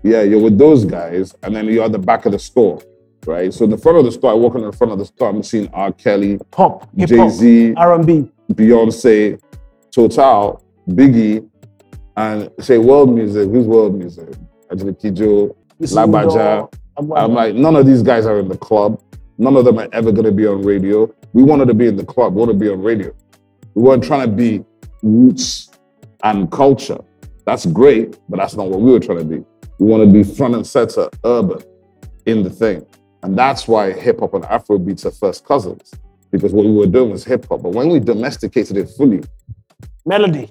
yeah, you're with those guys, and then you're at the back of the store, right? So in the front of the store, I walk in the front of the store, I'm seeing R. Kelly, pop, Jay Z, R&B. Beyonce, Total, Biggie, and say world music. Who's world music? Kidjo, Lagbaja. I'm like, none of these guys are in the club. None of them are ever going to be on radio. We wanted to be in the club. We want to be on radio. We weren't trying to be roots and culture. That's great, but that's not what we were trying to be. We want to be front and center, urban in the thing. And that's why hip hop and Afro beats are first cousins, because what we were doing was hip hop. But when we domesticated it fully, Melody.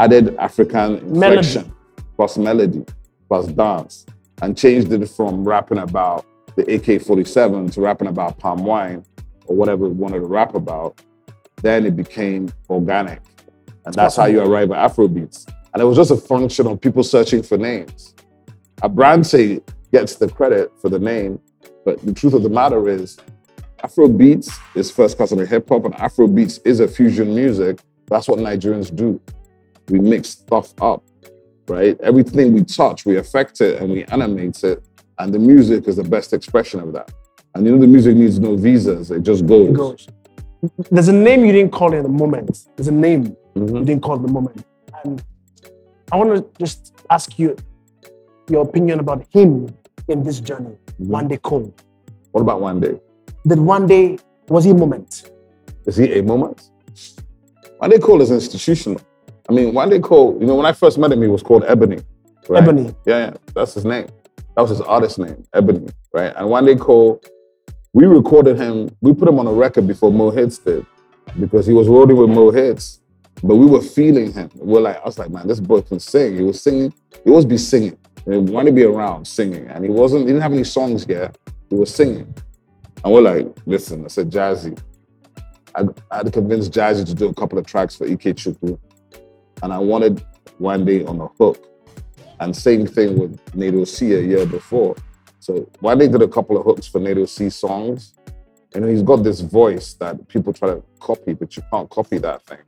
Added African Melody. inflection plus melody plus dance and changed it from rapping about the AK 47 to rapping about palm wine or whatever we wanted to rap about, then it became organic. And that's how you arrive at Afro beats. And it was just a function of people searching for names. A brand Abrantee gets the credit for the name, but the truth of the matter is, Afro beats is first cousin of hip hop, and Afro beats is a fusion music. That's what Nigerians do. We mix stuff up, right? Everything we touch, we affect it and we animate it, and the music is the best expression of that. And you know, the music needs no visas; it just goes. It goes. There's a name you didn't call in the moment. There's a name Mhm. you didn't call in the moment. And I want to just ask you your opinion about him in this journey, Mhm. Wande Coal. What about one day? That one day was he a moment? Is he a moment? Wande Coal is institutional. I mean, Wande Coal, you know, when I first met him, he was called Ebony. right? Ebony. Yeah, yeah, that's his name. That was his artist name, Ebony, right? And Wande Coal, we recorded him, we put him on a record before Mo Hits did because he was rolling with Mo Hits, but we were feeling him. We're like, I was like, man, this boy can sing. He was singing, he always be singing. He wanted to be around singing, and he wasn't, he didn't have any songs yet. He was singing. And we're like, listen, I said, Jazzy. I, I had to convince Jazzy to do a couple of tracks for Ikechukwu. And I wanted day on the hook And same thing with Naeto C a year before. So they did a couple of hooks for Naeto C songs, and he's got this voice that people try to copy, but you can't copy that thing.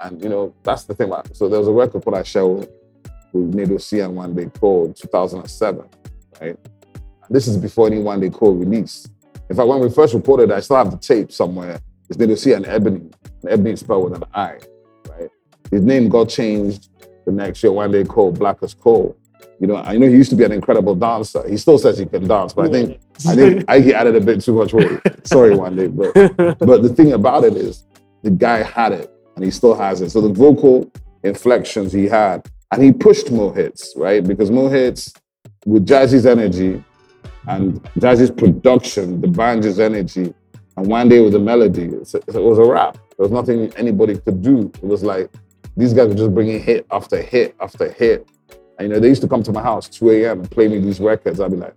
And you know, that's the thing so there was a record called I Shall with Naeto C and Day Code 2007, right? This is before any Wande Coal release. In fact, when we first recorded, I still have the tape somewhere. It's Naeto C and Ebony. And Ebony is spelled with an I? His name got changed the next year, Wande Coal, Black as Coal. You know, I know he used to be an incredible dancer. He still says he can dance, but I think I think I he added a bit too much weight. Sorry, one day, but but the thing about it is the guy had it and he still has it. So the vocal inflections he had, and he pushed Mo Hits, right? Because Mo Hits with Jazzy's energy and Jazzy's production, D'banj's energy, and one day with the melody, it was a wrap. There was nothing anybody could do. It was like these guys were just bringing hit after hit after hit. And, you know, they used to come to my house 2 a.m. and play me these records. I'd be like,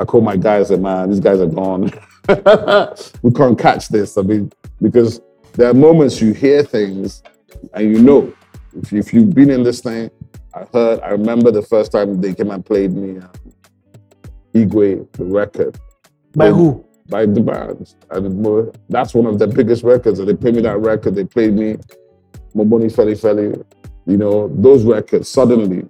I call my guys and man, these guys are gone. we can't catch this. I mean, because there are moments you hear things and you know, if, you, if you've been in this thing, I heard, I remember the first time they came and played me uh, Igwe, the record. By who? By D'banj. And that's one of the biggest records. And they played me that record. They played me Moboni Feli Feli. You know, those records, suddenly,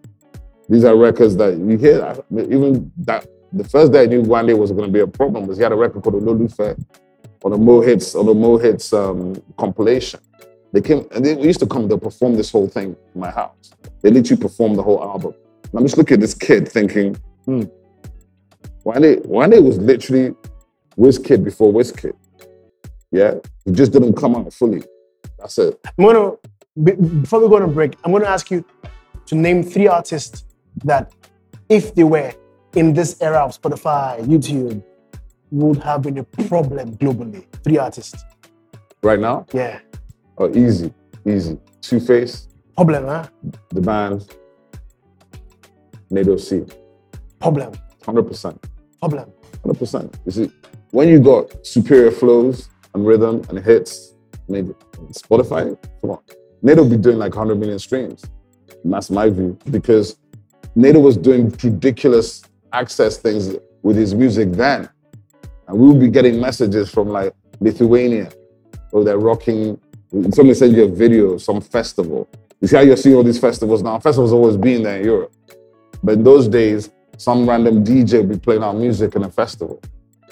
these are records that you hear. Even that, the first day I knew one was going to be a problem was he had a record called Ololufe on the Mo Hits, on the Mo Hits um, compilation. They came, and they used to come, to perform this whole thing in my house. They literally performed the whole album. And I'm just looking at this kid thinking, hmm, Wale, Wale was literally Wizkid before Wizkid. Yeah, he just didn't come out fully. That's it. Gonna before we go on a break, I'm gonna ask you to name three artists that, if they were in this era of Spotify, YouTube, would have been a problem globally. Three artists. Right now? Yeah. Oh, easy, easy. Two Face. Problem, huh? The band. Naeto C. Problem. Hundred percent. Problem. Hundred percent. You see, when you got superior flows and rhythm and hits, I mean, Spotify, come on. Naeto be doing like 100 million streams. That's my view because Naeto was doing ridiculous access things with his music then. And we would be getting messages from like Lithuania, or they're rocking. Somebody sent you a video, some festival. You see how you're seeing all these festivals now? Festivals always been there in Europe. But in those days, some random DJ would be playing our music in a festival.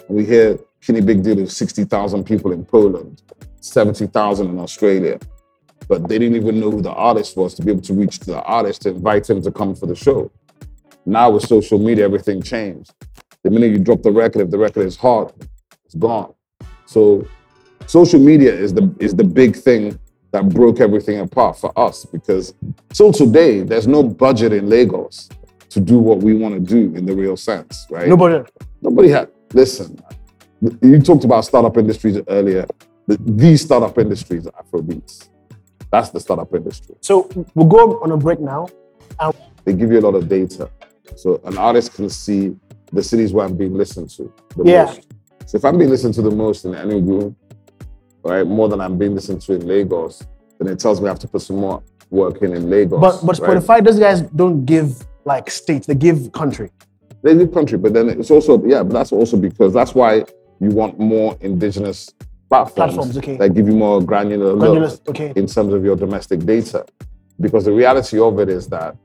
And we hear Kenny Big Deal of 60,000 people in Poland, 70,000 in Australia. But they didn't even know who the artist was to be able to reach the artist to invite him to come for the show. Now with social media, everything changed. The minute you drop the record, if the record is hot, it's gone. So social media is the is the big thing that broke everything apart for us because till today there's no budget in Lagos to do what we want to do in the real sense, right? Nobody. Nobody had. Listen, you talked about startup industries earlier. The, these startup industries are Afrobeats. That's the startup industry. So we'll go on a break now. Uh, they give you a lot of data. So an artist can see the cities where I'm being listened to the Yeah. most. So if I'm being listened to the most in Enugu, right, more than I'm being listened to in Lagos, then it tells me I have to put some more work in in Lagos. But but right? Spotify, those guys don't give like states, they give country. They give country, but then it's also yeah, but that's also because that's why you want more indigenous platforms, Platforms, okay. that give you more granular look okay. in terms of your domestic data. Because the reality of it is that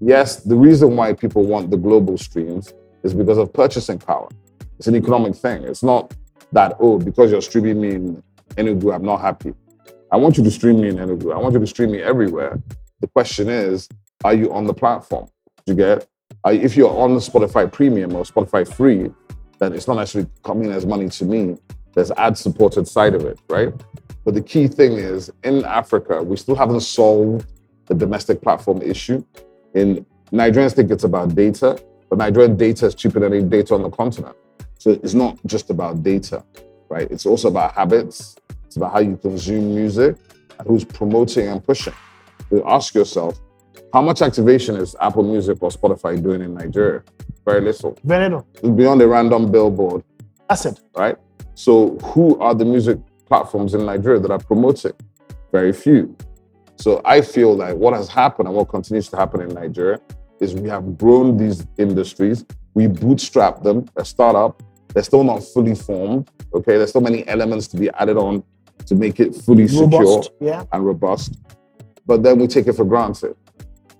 yes, the reason why people want the global streams is because of purchasing power. It's an economic thing. It's not that oh, because you're streaming me in Enugu, I'm not happy. I want you to stream me in Enugu. I want you to stream me everywhere. The question is, are you on the platform? You get? Are, if you're on the Spotify Premium or Spotify Free, then it's not actually coming as money to me. There's ad supported side of it, right? But the key thing is in Africa, we still haven't solved the domestic platform issue. In Nigerians think it's about data, but Nigerian data is cheaper than any data on the continent. So it's not just about data, right? It's also about habits. It's about how you consume music who's promoting and pushing. So ask yourself, how much activation is Apple Music or Spotify doing in Nigeria? Very little. Veneno. It's beyond a random billboard, That's it. right? So who are the music platforms in Nigeria that are promoting? Very few. So I feel like what has happened and what continues to happen in Nigeria is we have grown these industries, we bootstrap them, a startup, they're still not fully formed. Okay, there's so many elements to be added on to make it fully secure Yeah. and robust. But then we take it for granted,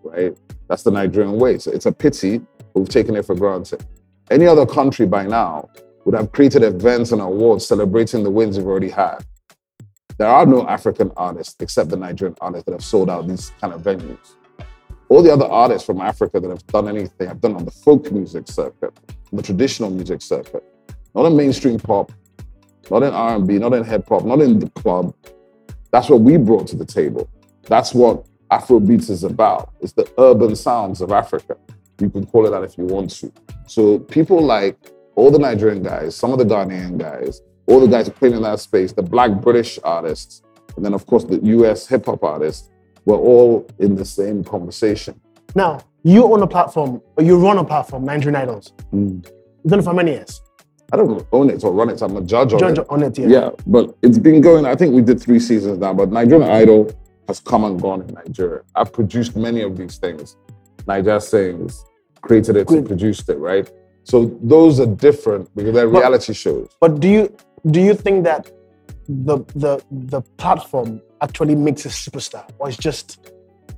right? That's the Nigerian way. So it's a pity we've taken it for granted. Any other country by now would have created events and awards celebrating the wins we've already had. There are no African artists except the Nigerian artists that have sold out these kind of venues. All the other artists from Africa that have done anything have done on the folk music circuit, the traditional music circuit, not in mainstream pop, not in R&B, not in hip hop, not in the club. That's what we brought to the table. That's what Afrobeats is about. It's the urban sounds of Africa. You can call it that if you want to. So people like all the Nigerian guys, some of the Ghanaian guys, all the guys playing in that space, the black British artists, and then of course the US hip hop artists, were all in the same conversation. Now, you own a platform, or you run a platform, Nigerian Idols. Mm. You've done it for many years. I don't own it or run it. I'm a judge on Judge it. on it, yeah. Yeah, but it's been going. I think we did three seasons now. But Nigerian Idol has come and gone in Nigeria. I've produced many of these things. Niger Sings created it, and produced it, right? So those are different because they're But- reality shows. But do you do you think that the the the platform actually makes a superstar, or it's just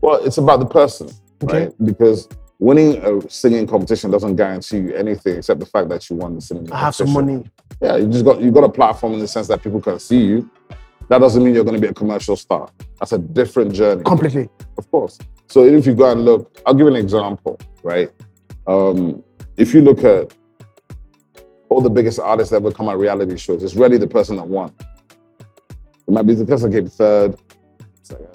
Well, it's about the person, Okay. right? Because winning a singing competition doesn't guarantee you anything except the fact that you won the singing competition. I have some money? Yeah, you just got you got a platform in the sense that people can see you. That doesn't mean you're going to be a commercial star. That's a different journey. Completely. Of course. So if you go and look, I'll give you an example, right? Um, if you look at all the biggest artists that ever come on reality shows, it's really the person that won. It might be the person that came third. second.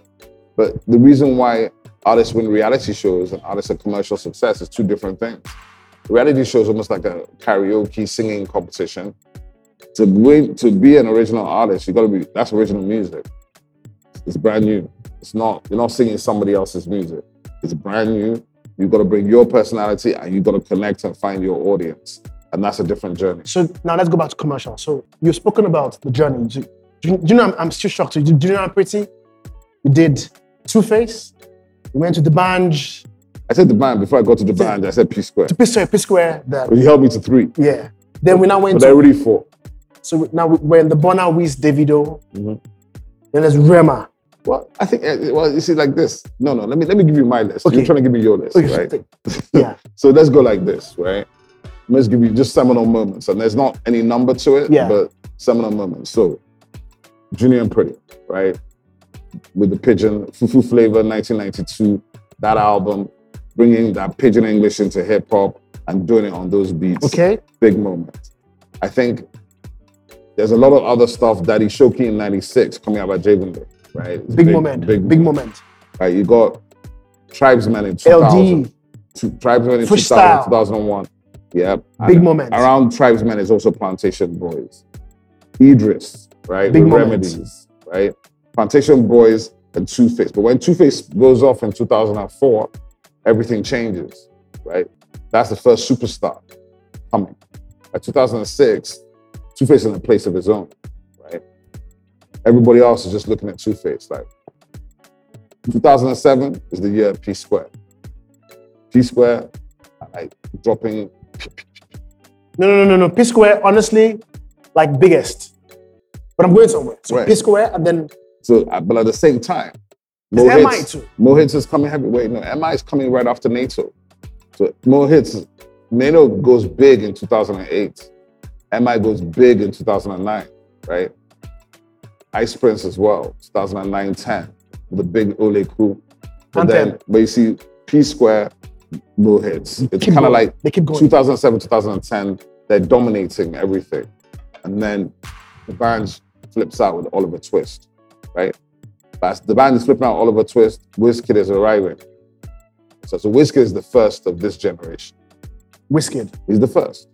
But the reason why artists win reality shows and artists are commercial success is two different things. Reality shows almost like a karaoke singing competition. To win, to be an original artist, you got to be that's original music. It's brand new. It's not, you're not singing somebody else's music. It's brand new. You've got to bring your personality and you've got to connect and find your audience. And that's a different journey. So now let's go back to commercial. So you've spoken about the journey. Do, do you, do you know I'm, I'm still shocked. Do you, do you know how pretty? You did Two Face. You went to D'banj. I said D'banj, before I got to D'banj, I said P Square. To P Square, P Square. That But he held me to three. yeah. Then we now went But to they're already four. so now we're in the Burna Wiz Davido. Mhm. Then there's Rema. Well, I think, eh, well, you see, like this. No, no, let me let me give you my list. Okay. You're trying to give me your list, Okay, right? Yeah. So let's go like this, right? Let's give you just seminal moments. And there's not any number to it, Yeah. but seminal moments. So, Junior and Pretty, right? With the Pidgin, Fufu Flavor 1992, that album, bringing that Pidgin English into hip hop and doing it on those beats. Okay. Big moment. I think there's a lot of other stuff, Daddy Showkey in 96 coming out by Javonde, right? It's Big, moment. Big, big moment. Right, you got Trybesmen in 2000. Eldee. Two, Trybesmen in 2000, 2001. Yeah. Big And moment. Around Trybesmen is also Plantation Boys. Eedris, right? Big with moment. Remedies, right? Plantation Boys and Two Face. But when Two Face goes off in 2004, everything changes, right? That's the first superstar coming. By 2006, Two Face in a place of his own? Everybody else is just looking at Two Face. Like 2007 is the year of P Square. P Square, like dropping. No, no, no, no, no. P Square, honestly, like biggest. But I'm going somewhere. So Right. P Square and then So, uh, but at the same time, Mo Hits, too? Mo Hits is coming heavyweight. No, MI is coming right after Naeto. So Mo Hits, Naeto goes big in 2008. MI goes big in 2009, right? Ice Prince as well, 2009 10, the big Ole crew. But Anthem. then, but you see, P Square, Mo Hits. It's kind of like they keep going. 2007, 2010, they're dominating everything. And then D'banj flips out with Oliver Twist, right? But D'banj is flipping out Oliver Twist, Wizkid is arriving. So, so Wizkid is the first of this generation. Wizkid. He's the first.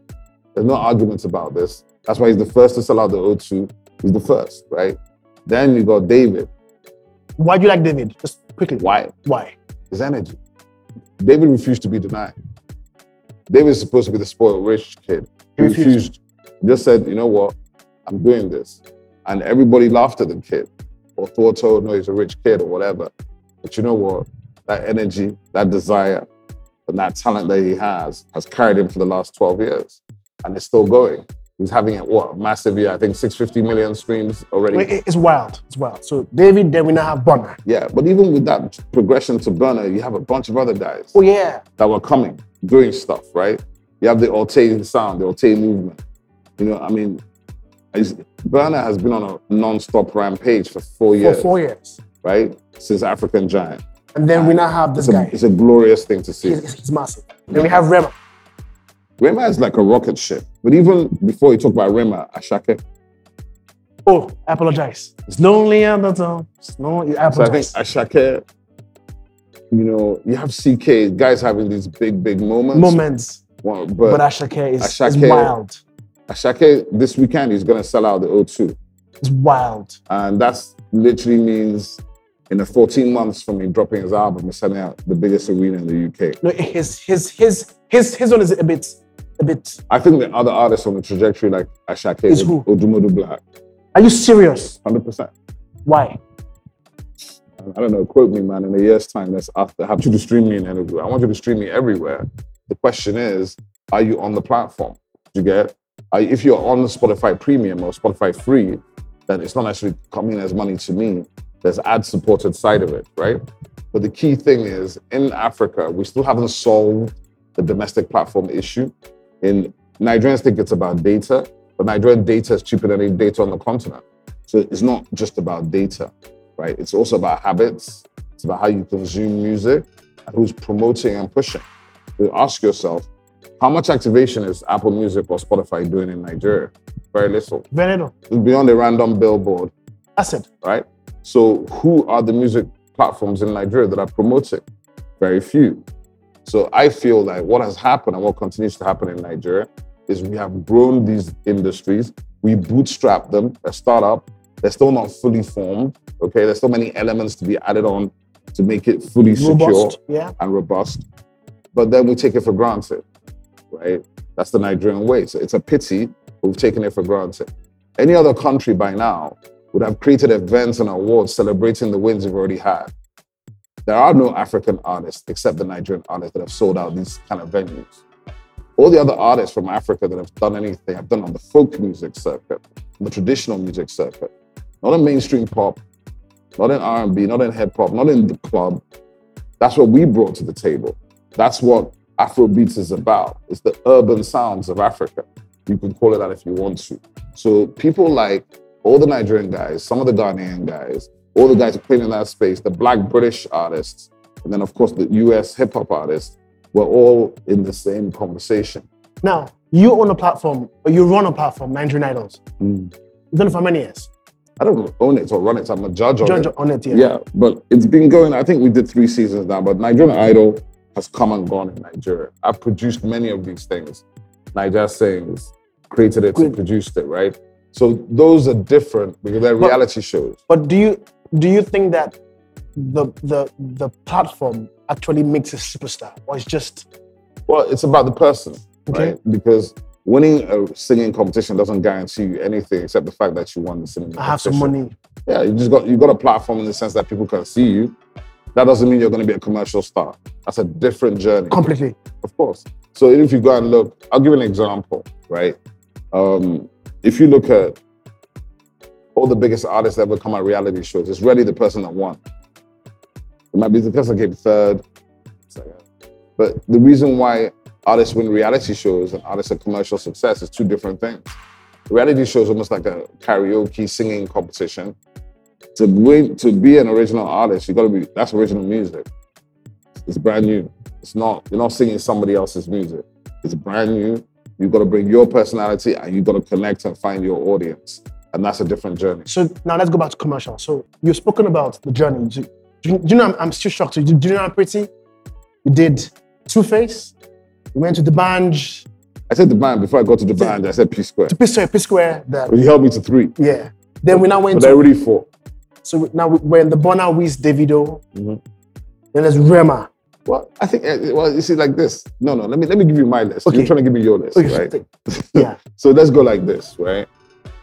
There's no arguments about this. That's why he's the first to sell out the O2. He's the first, right? Then you got David. Why do you like David? Just quickly. Why? Why? His energy. David refused to be denied. David is supposed to be the spoiled rich kid. He refused. He just said, you know what? I'm doing this. And everybody laughed at the kid or thought, oh, no, he's a rich kid or whatever. But you know what? That energy, that desire, and that talent that he has has carried him for the last 12 years. And it's still going. He's having a what massive year, I think 650 million streams already. It's wild. It's wild. So David, then we now have Burna. Yeah, but even with that progression to Burna, you have a bunch of other guys Oh yeah. that were coming, doing stuff, right? You have the Alté sound, the Alté movement. You know, I mean, Burna has been on a non-stop rampage for four years. For four years. right? Since African Giant. And then we now have this It's a, guy. it's a glorious thing to see. It's, he's massive. Then we have Rema. Rema is like a rocket ship. But even before you talk about Rema, Asake. Oh, I apologize. It's lonely on the. It's lonely. I So I think apologize. Asake, you know, you have CK, guys having these big, big moments. Moments. Well, But but Asake is, is Asake- wild. Asake this weekend is going to sell out the O2. It's wild. And that's literally means in the 14 months from him dropping his album, he's selling out the biggest arena in the UK. No, his his his his his one is a bit a bit. I think the other artists on the trajectory like Asake, Is who? Odumodu Black, Are you serious? 100%. Why? I don't know, quote me, man, in a year's time, let's ask, have you to stream me in everywhere. I want you to stream me everywhere. The question is, are you on the platform? Do you get? Are, if you're on Spotify Premium or Spotify Free, then it's not actually coming as money to me. There's ad-supported side of it, right? But the key thing is, in Africa, we still haven't solved the domestic platform issue. In Nigerians think it's about data, but Nigerian data is cheaper than any data on the continent. So it's not just about data right? It's also about habits. It's about how you consume music and who's promoting and pushing. You ask yourself, how much activation is Apple Music or Spotify doing in Nigeria? Very little. Very little. Beyond a random billboard, That's it. right? So who are the music platforms in Nigeria that are promoting? Very few. So I feel like what has happened and what continues to happen in Nigeria is we have grown these industries, we bootstrap them, a startup, they're still not fully formed. Okay, there's so many elements to be added on to make it fully secure Yeah. and robust. But then we take it for granted, right? That's the Nigerian way. So it's a pity we've taken it for granted. Any other country by now would have created events and awards celebrating the wins we've already had. There are no African artists except the Nigerian artists that have sold out these kind of venues. All the other artists from Africa that have done anything have done on the folk music circuit, the traditional music circuit, not in mainstream pop, not in R&B, not in hip hop, not in the club. That's what we brought to the table. That's what Afrobeats is about. It's the urban sounds of Africa. You can call it that if you want to. So people like all the Nigerian guys, some of the Ghanaian guys, all the guys playing in that space, the black British artists, and then of course the US hip hop artists, were all in the same conversation. Now you own a platform, or you run a platform, Nigerian Idols. Mm. You've done it for many years. I don't own it or run it. I'm a judge on Judge it. on it. Yeah. Yeah, but it's been going. I think we did three seasons now, but Nigerian Idol has come and gone in Nigeria. I've produced many of these things. Niger Sings created it, Good. produced it, right? So those are different because they're But- reality shows. But do you do you think that the the the platform actually makes a superstar, or it's just Well, it's about the person, Okay. right? Because winning a singing competition doesn't guarantee you anything except the fact that you won the singing competition. I have some money? Yeah, you just got you got a platform in the sense that people can see you. That doesn't mean you're going to be a commercial star. That's a different journey. Completely. Of course. So if you go and look, I'll give an example, right? Um, if you look at all the biggest artists that ever come on reality shows, it's really the person that won. It might be the person that came third. But the reason why artists win reality shows and artists are commercial success is two different things. Reality shows almost like a karaoke singing competition. To win, to be an original artist, you gotta be that's original music. It's brand new. It's not, you're not singing somebody else's music. It's brand new. You've got to bring your personality and you've got to connect and find your audience. And that's a different journey. So now let's go back to commercial. So you've spoken about the journey. Do, do, you- do you know I'm, I'm still shocked. Do, do you know I'm pretty? You did Two Face. You went to D'banj. I said D'banj, before I got to D'banj, I said P Square. To P Square, P Square. The, But he held me to three. yeah. Then we now went But I to. already four. So we- now we- we're in the Burna Wiz Davido. Mhm. Then there's Rema. Well, I think, eh, well, you see, like this. No, no, let me let me give you my list. Okay. You're trying to give me your list, Okay, right? Yeah. So let's go like this, right?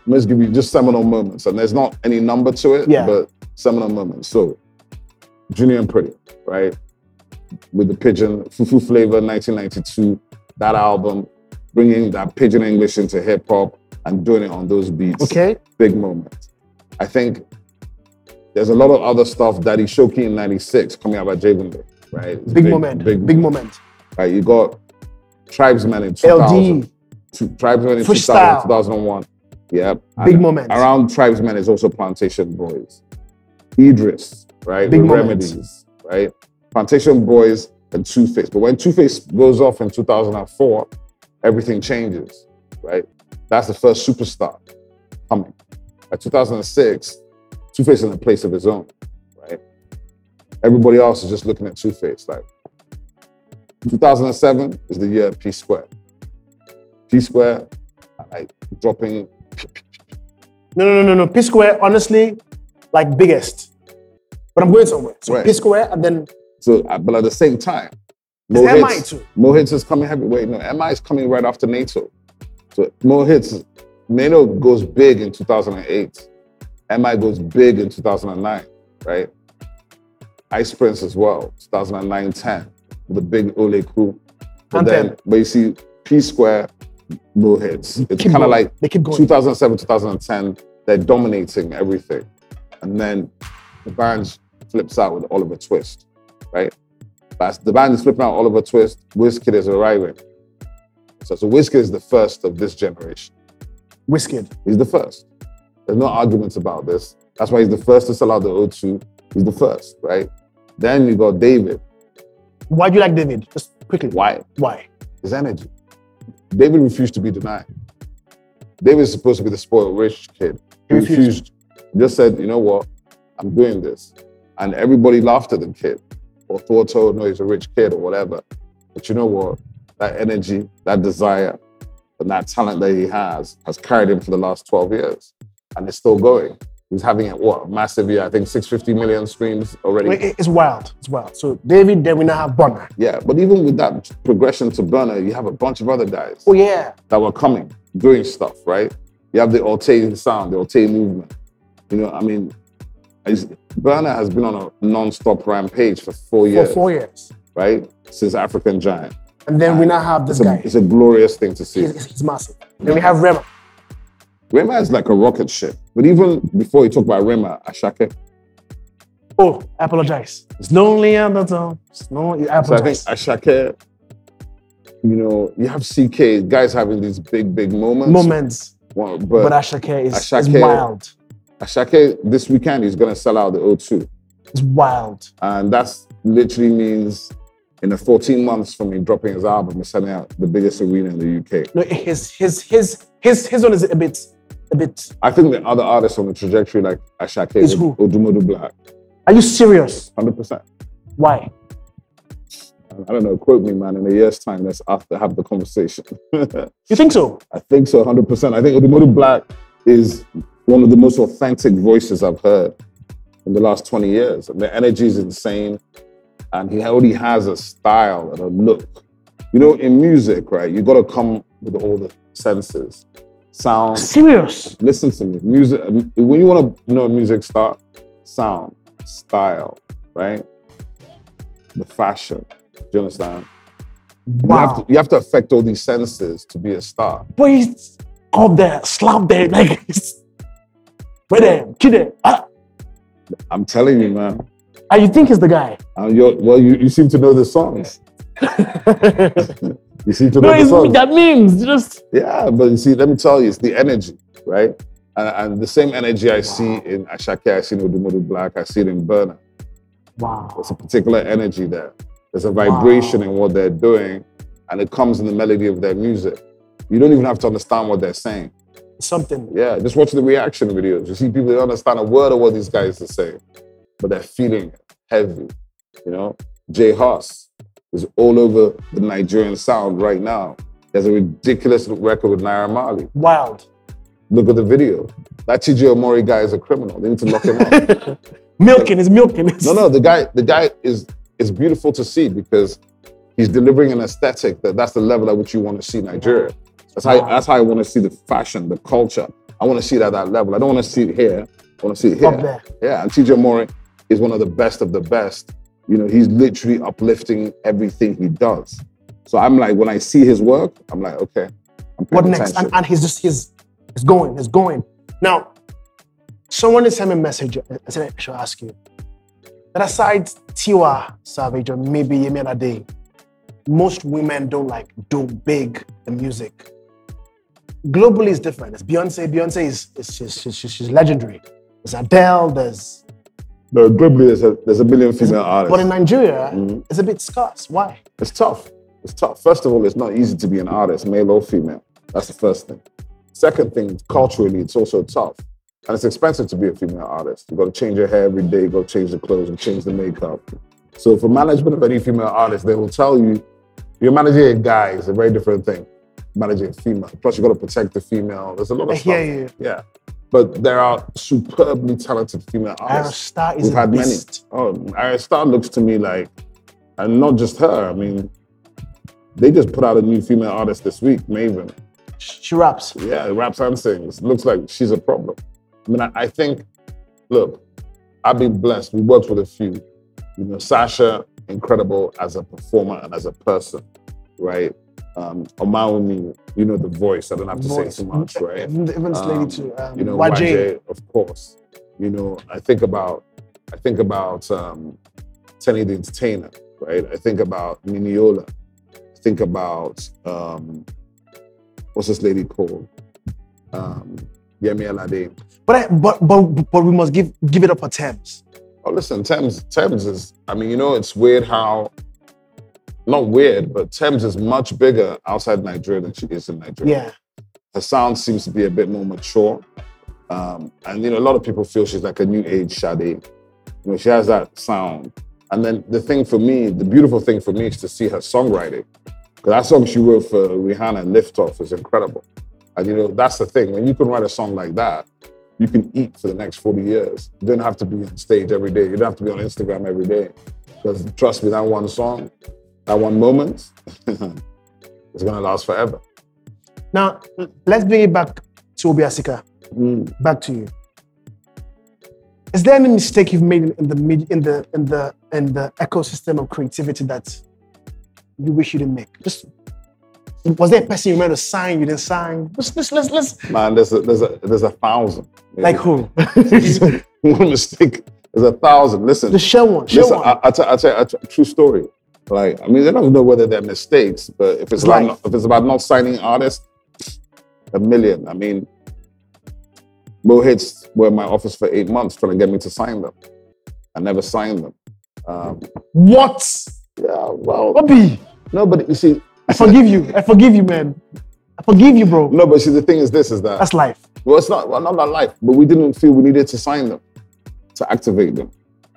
Let's give you just seminal moments. And there's not any number to it, Yeah. but seminal moments. So Junior and Pretty, right? With the Pidgin, Fufu Flavor, 1992, that album, bringing that Pidgin English into hip hop and doing it on those beats. Okay. Big moment. I think there's a lot of other stuff. Daddy Showkey in 96 coming out by Javon, right? It's Big, moment. Big, moment. Right, you got Trybesmen in 2000. Eldee. Trybesmen in 2000, 2001. Yeah. Big And moment. Around Trybesmen is also Plantation Boys. Eedris, right? Big. Remedies, right? Plantation Boys and Two Face. But when Two Face goes off in 2004, everything changes, right? That's the first superstar coming. By 2006, Two Face in a place of his own, right? Everybody else is just looking at Two Face. Like 2007 is the year of P Square. P Square, like dropping No, no, no, no, no. P Square, honestly, like biggest. But I'm going somewhere. So Right. P Square and then So, uh, but at the same time, Mo MI Hits, too. Mo Hits is coming heavyweight. No, MI is coming right after Naeto. So Mo Hits, Naeto goes big in 2008. MI goes big in 2009, right? Ice Prince as well, 2009 10, the big Ole crew. But Anthem. then, but you see, P Square, Mo Hits. It's kind of like they keep going. 2007, 2010, they're dominating everything. And then D'banj flips out with Oliver Twist, right? But D'banj is flipping out Oliver Twist, Wizkid is arriving. So, so Wizkid is the first of this generation. Wizkid. He's the first. There's no arguments about this. That's why he's the first to sell out the O2. He's the first, right? Then you got David. Why do you like David? Just quickly. Why? Why? His energy. David refused to be denied. David's supposed to be the spoiled rich kid. He refused. He just said, you know what? I'm doing this. And everybody laughed at the kid or thought, oh, no, he's a rich kid or whatever. But you know what? That energy, that desire, and that talent that he has has carried him for the last 12 years. And it's still going. He's having a what? Massive year. I think 650 million streams already. It's wild. It's wild. So David, then we now have Burna. Yeah, but even with that progression to Burna, you have a bunch of other guys. Oh yeah. that were coming, doing stuff, right? You have the Alté sound, the Alté movement. You know, I mean, it's- Burna has been on a non-stop rampage for four years. For four years. right? Since African Giant. And then we now have this It's a, guy. it's a glorious thing to see. He's, he's massive. Then we have Rema. Rema is like a rocket ship. But even before you talk about Rema, Asake. Oh, I apologize. It's lonely on the zone. It's lonely. I So I think apologize. Asake, you know, you have CK, guys having these big, big moments. Moments. Well, But But, Asake is, is wild. Asake, this weekend, he's going to sell out the O2. It's wild. And that's literally means in the 14 months from him dropping his album, he's selling out the biggest arena in the UK. No, his his his his his one is a bit a bit. I think the other artists on the trajectory like Asake Is who? Odumodu Black, Are you serious? 100%. Why? I don't know, quote me, man, in a year's time, let's have to have the conversation. You think so? I think so, 100%. I think Odumodu Black is one of the most authentic voices I've heard in the last 20 years. And the energy is insane. And he already has a style and a look. You know, in music, right, you got to come with all the senses. Sound, Serious? listen to me. Music, when you want to know a music star, sound, style, right? The fashion. Do you understand? You, have Wow. to, you have to affect all these senses to be a star. But he's up there, slap there, like it's right there, kid there. Ah, I'm telling you, man. and you think he's the guy? Uh, well, you, you seem to know the songs. You seem to no, it's, that means just Yeah, but you see, let me tell you, it's the energy, right? And, and the same energy I see in Asake, I see in Odumodu Black, I see it in Burna. wow. There's a particular energy there. There's a vibration in what they're doing, and it comes in the melody of their music. You don't even have to understand what they're saying. Something. Yeah, just watch the reaction videos. You see people that understand a word of what these guys are saying, but they're feeling heavy. You know, J Hus is all over the Nigerian sound right now. There's a ridiculous record with Naira Marley. Wild. Look at the video. That TG Omori guy is a criminal. They need to lock him up. milking is milking. no, no, the guy, the guy is is beautiful to see because he's delivering an aesthetic that that's the level at which you want to see Nigeria. That's how Wow. that's how I want to see the fashion, the culture. I want to see it at that level. I don't want to see it here. I want to see it here. Yeah, and TG Omori, is one of the best of the best. You know, he's literally uplifting everything he does. So I'm like, when I see his work, I'm like, okay, I'm What next? And, and he's just he's he's going, he's going. Now, someone has sent me a message. I said I should ask you. That aside Tiwa Savage or maybe Yemi Alade, most women don't like do big the music. Globally, it's different. It's Beyonce. Beyonce is, is she's, she's legendary. There's Adele. There's no, globally, there's a, there's a million female artists. but in Nigeria, Mhm. it's a bit scarce. Why? It's tough. It's tough. First of all, it's not easy to be an artist, male or female. That's the first thing. Second thing, culturally, it's also tough. And it's expensive to be a female artist. You've got to change your hair every day, you got to change the clothes and change the makeup. So, for management of any female artist, they will tell you you're managing a guy is a very different thing. Managing a female. Plus, you've got to protect the female. There's a lot of I stuff. hear you. Yeah. But there are superbly talented female artists. Is We've had many. Oh, Arya looks to me like, and not just her. I mean, they just put out a new female artist this week, Maven. She raps. Yeah, raps and sings. Looks like she's a problem. I mean, I, I think, look, I've been blessed. We worked with a few. You know, Sasha, incredible as a performer and as a person, right? Um, Omawumi, you know the voice. I don't have to Voice. say too much, right? Even, this lady Um, too. Um, you know, YJ. YJ, of course. You know, I think about, I think about um, Teni the Entertainer, right? I think about Niniola. I think about um, what's this lady called? Um, Yemi Alade. But, I, but but but we must give give it up for Tems. Oh, listen, Tems, Tems is. I mean, you know, it's weird how. Not weird, but Tems is much bigger outside Nigeria than she is in Nigeria. Yeah. her sound seems to be a bit more mature. Um, and you know, a lot of people feel she's like a new age Sade. You know, she has that sound. And then the thing for me, the beautiful thing for me is to see her songwriting. Because that song she wrote for Rihanna, Lift Off, is incredible. And you know, that's the thing. When you can write a song like that, you can eat for the next 40 years. You don't have to be on stage every day. You don't have to be on Instagram every day. Because trust me, that one song, that one moment, it's gonna last forever. Now let's bring it back to Obi Asika. Mm. Back to you. Is there any mistake you've made in the in the in the in the ecosystem of creativity that you wish you didn't make? Just was there a person you meant to sign you didn't sign? Let's let's let's, let's Man, there's a there's a there's a thousand. like who? one mistake. There's a thousand. Listen, Just share one. Share listen. one. I, I, tell, I tell you a true story. Like, I mean, they don't know whether they're mistakes, but if it's It's about if it's about not signing artists, a million. I mean, Mo Hits were in my office for eight months trying to get me to sign them. I never signed them. Um, what? yeah, well, Obi, no, but you see, I forgive you. I forgive you, man. I forgive you, bro. no, but see, the thing is, this is that That's life. Well, it's not well, not that life, but we didn't feel we needed to sign them to activate them.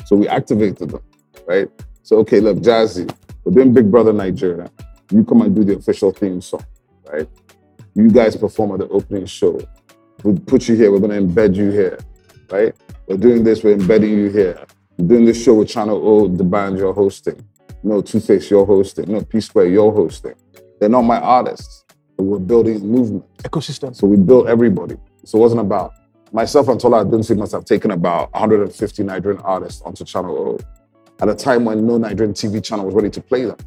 So we activated them, right? So okay, look, Jazzy, we're doing Big Brother Nigeria. You come and do the official theme song, right? You guys perform at the opening show. We put you here. We're gonna embed you here, right? We're doing this. We're embedding you here. We're doing this show with Channel O, the band you're hosting. No, Two Face, you're hosting. No, P Square, you're hosting. They're not my artists. We're building a movement. Ecosystem. So we built everybody. So it wasn't about myself and Tola Odunsi must have taken about 150 Nigerian artists onto Channel O at a time when no Nigerian TV channel was ready to play them.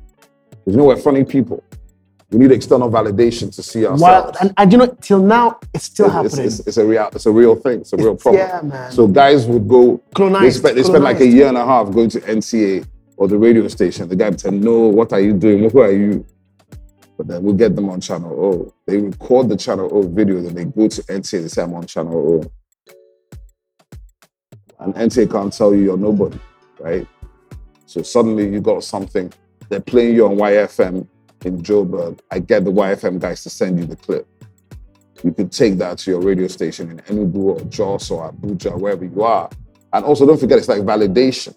Because you know we're funny people. We need external validation to see ourselves. Wow. And, and you know, till now, it's still it's, happening. it's, it's a real, it's a real thing. It's a real It's- problem. Yeah, man. So guys would go. They spent, they spent like a year and a half going to NTA or the radio station. The guy would say, "No, what are you doing? Who are you?" But then we'll get them on Channel O. They record the Channel O video, then they go to NTA. They say, "I'm on Channel O," and NTA can't tell you you're nobody, right? So suddenly you got something. They're playing you on YFM in Joburg. I get the YFM guys to send you the clip. You could take that to your radio station in Enugu or Jos or Abuja, wherever you are. And also, don't forget, it's like validation.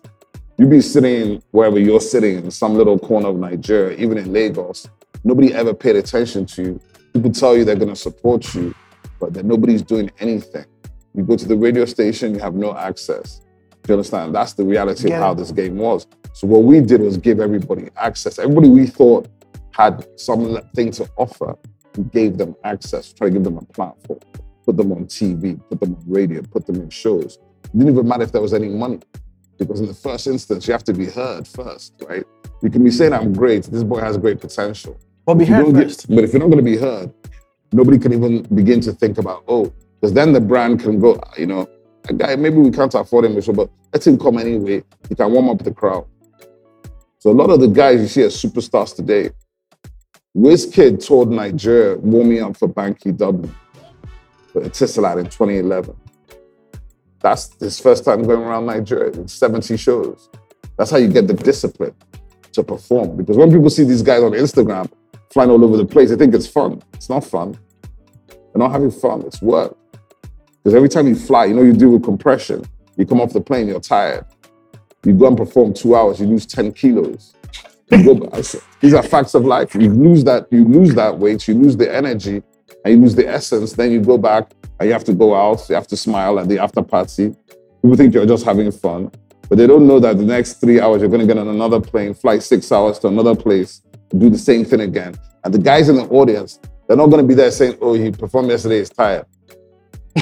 You be sitting wherever you're sitting in some little corner of Nigeria, even in Lagos. Nobody ever paid attention to you. People tell you they're going to support you, but then nobody's doing anything. You go to the radio station, you have no access. Do you understand? That's the reality Yeah. of how this game was. So what we did was give everybody access. Everybody we thought had something to offer, we gave them access, try to give them a platform, put them on TV, put them on radio, put them in shows. It didn't even matter if there was any money. Because in the first instance, you have to be heard first, right? You can be saying, I'm great, this boy has great potential. But be heard don't get- first. but if you're not going to be heard, nobody can even begin to think about, oh, because then the brand can go, "Ah, you know, a guy, maybe we can't afford him, but let him come anyway. He can warm up the crowd. So a lot of the guys you see as superstars today, Wizkid toured Nigeria, warming up for Banky W for Etisalat in 2011. That's his first time going around Nigeria, in 70 shows. That's how you get the discipline to perform. Because when people see these guys on Instagram flying all over the place, they think it's fun. It's not fun. They're not having fun, it's work. Because every time you fly, you know you deal with compression. You come off the plane, you're tired. You go and perform two hours, you lose 10 kilos. Go. These are facts of life. You lose that, you lose that weight, you lose the energy, and you lose the essence. Then you go back and you have to go out, you have to smile at the after party. People think you're just having fun, but they don't know that the next three hours you're going to get on another plane, fly six hours to another place, do the same thing again. And the guys in the audience, they're not going to be there saying, "Oh, he performed yesterday, he's tired."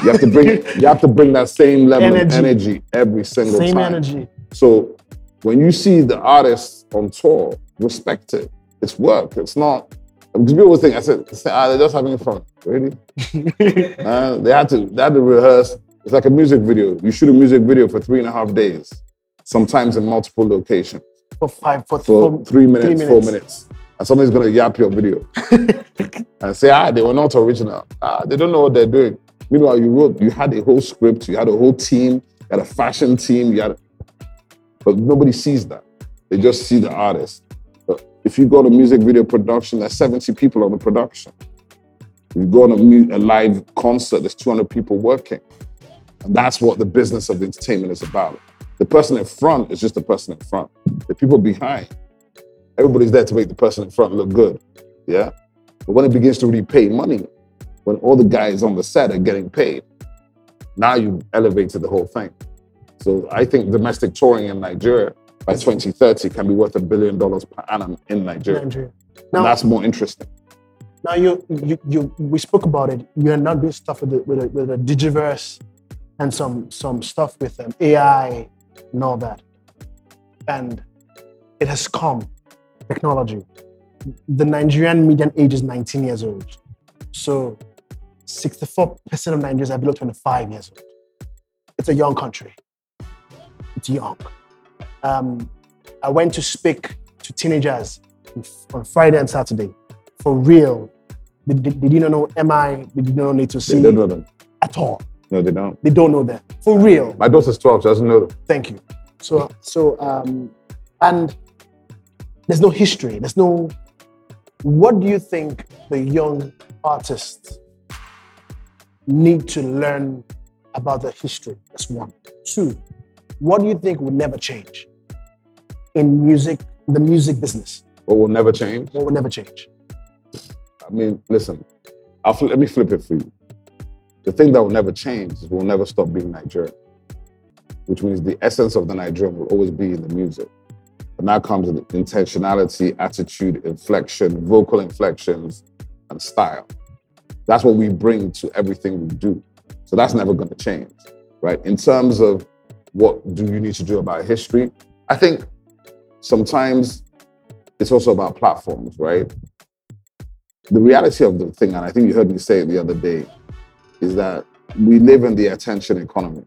You have to bring, you have to bring that same level Energy. of energy every single Same time. energy. So when you see the artists on tour, respect it. It's work. It's not. Because people think I said, ah, they're just having fun. Really? Uh, they had to. They had to rehearse. It's like a music video. You shoot a music video for three and a half days, sometimes in multiple locations For five, for, for three minutes, three four minutes. minutes, and somebody's gonna yap your video and say, ah, they were not original. Ah, they don't know what they're doing. Meanwhile, you wrote, you had a whole script, you had a whole team, you had a fashion team, you had, but nobody sees that. They just see the artist. But if you go to music video production, there's 70 people on the production. If you go on a, a live concert, there's 200 people working. And that's what the business of entertainment is about. The person in front is just the person in front. The people behind, everybody's there to make the person in front look good. Yeah. But when it begins to really pay money, when all the guys on the set are getting paid, now you've elevated the whole thing. So I think domestic touring in Nigeria by 2030 can be worth a billion dollars per annum in Nigeria. Nigeria. And Now, that's more interesting. now you, you, you, we spoke about it. You're not doing stuff with the, with the, with the Digiverse and some, some stuff with um, AI and all that. And it has come, technology. The Nigerian median age is 19 years old. So 64% of Nigerians are below 25 years old. It's a young country. It's young. Um, I went to speak to teenagers on- Friday and Saturday for real. They, they, they didn't know MI, they didn't know need to They don't know them. at all. No, they don't. They don't know that. For real. My daughter's 12, she doesn't know them. Thank you. So, so, um, and there's no history. There's no. What do you think the young artists need to learn about the history? That's one. Two. What do you think will never change in music, the music business? What will never change? What will never change? I mean, listen, I'll let me flip it for you. The thing that will never change is we'll never stop being Nigerian, which means the essence of the Nigerian will always be in the music. And that comes with intentionality, attitude, inflection, vocal inflections, and style. That's what we bring to everything we do. So that's never going to change, right? In terms of what do you need to do about history, I think sometimes it's also about platforms, right? the reality of the thing, and I think you heard me say it the other day, is that we live in the attention economy.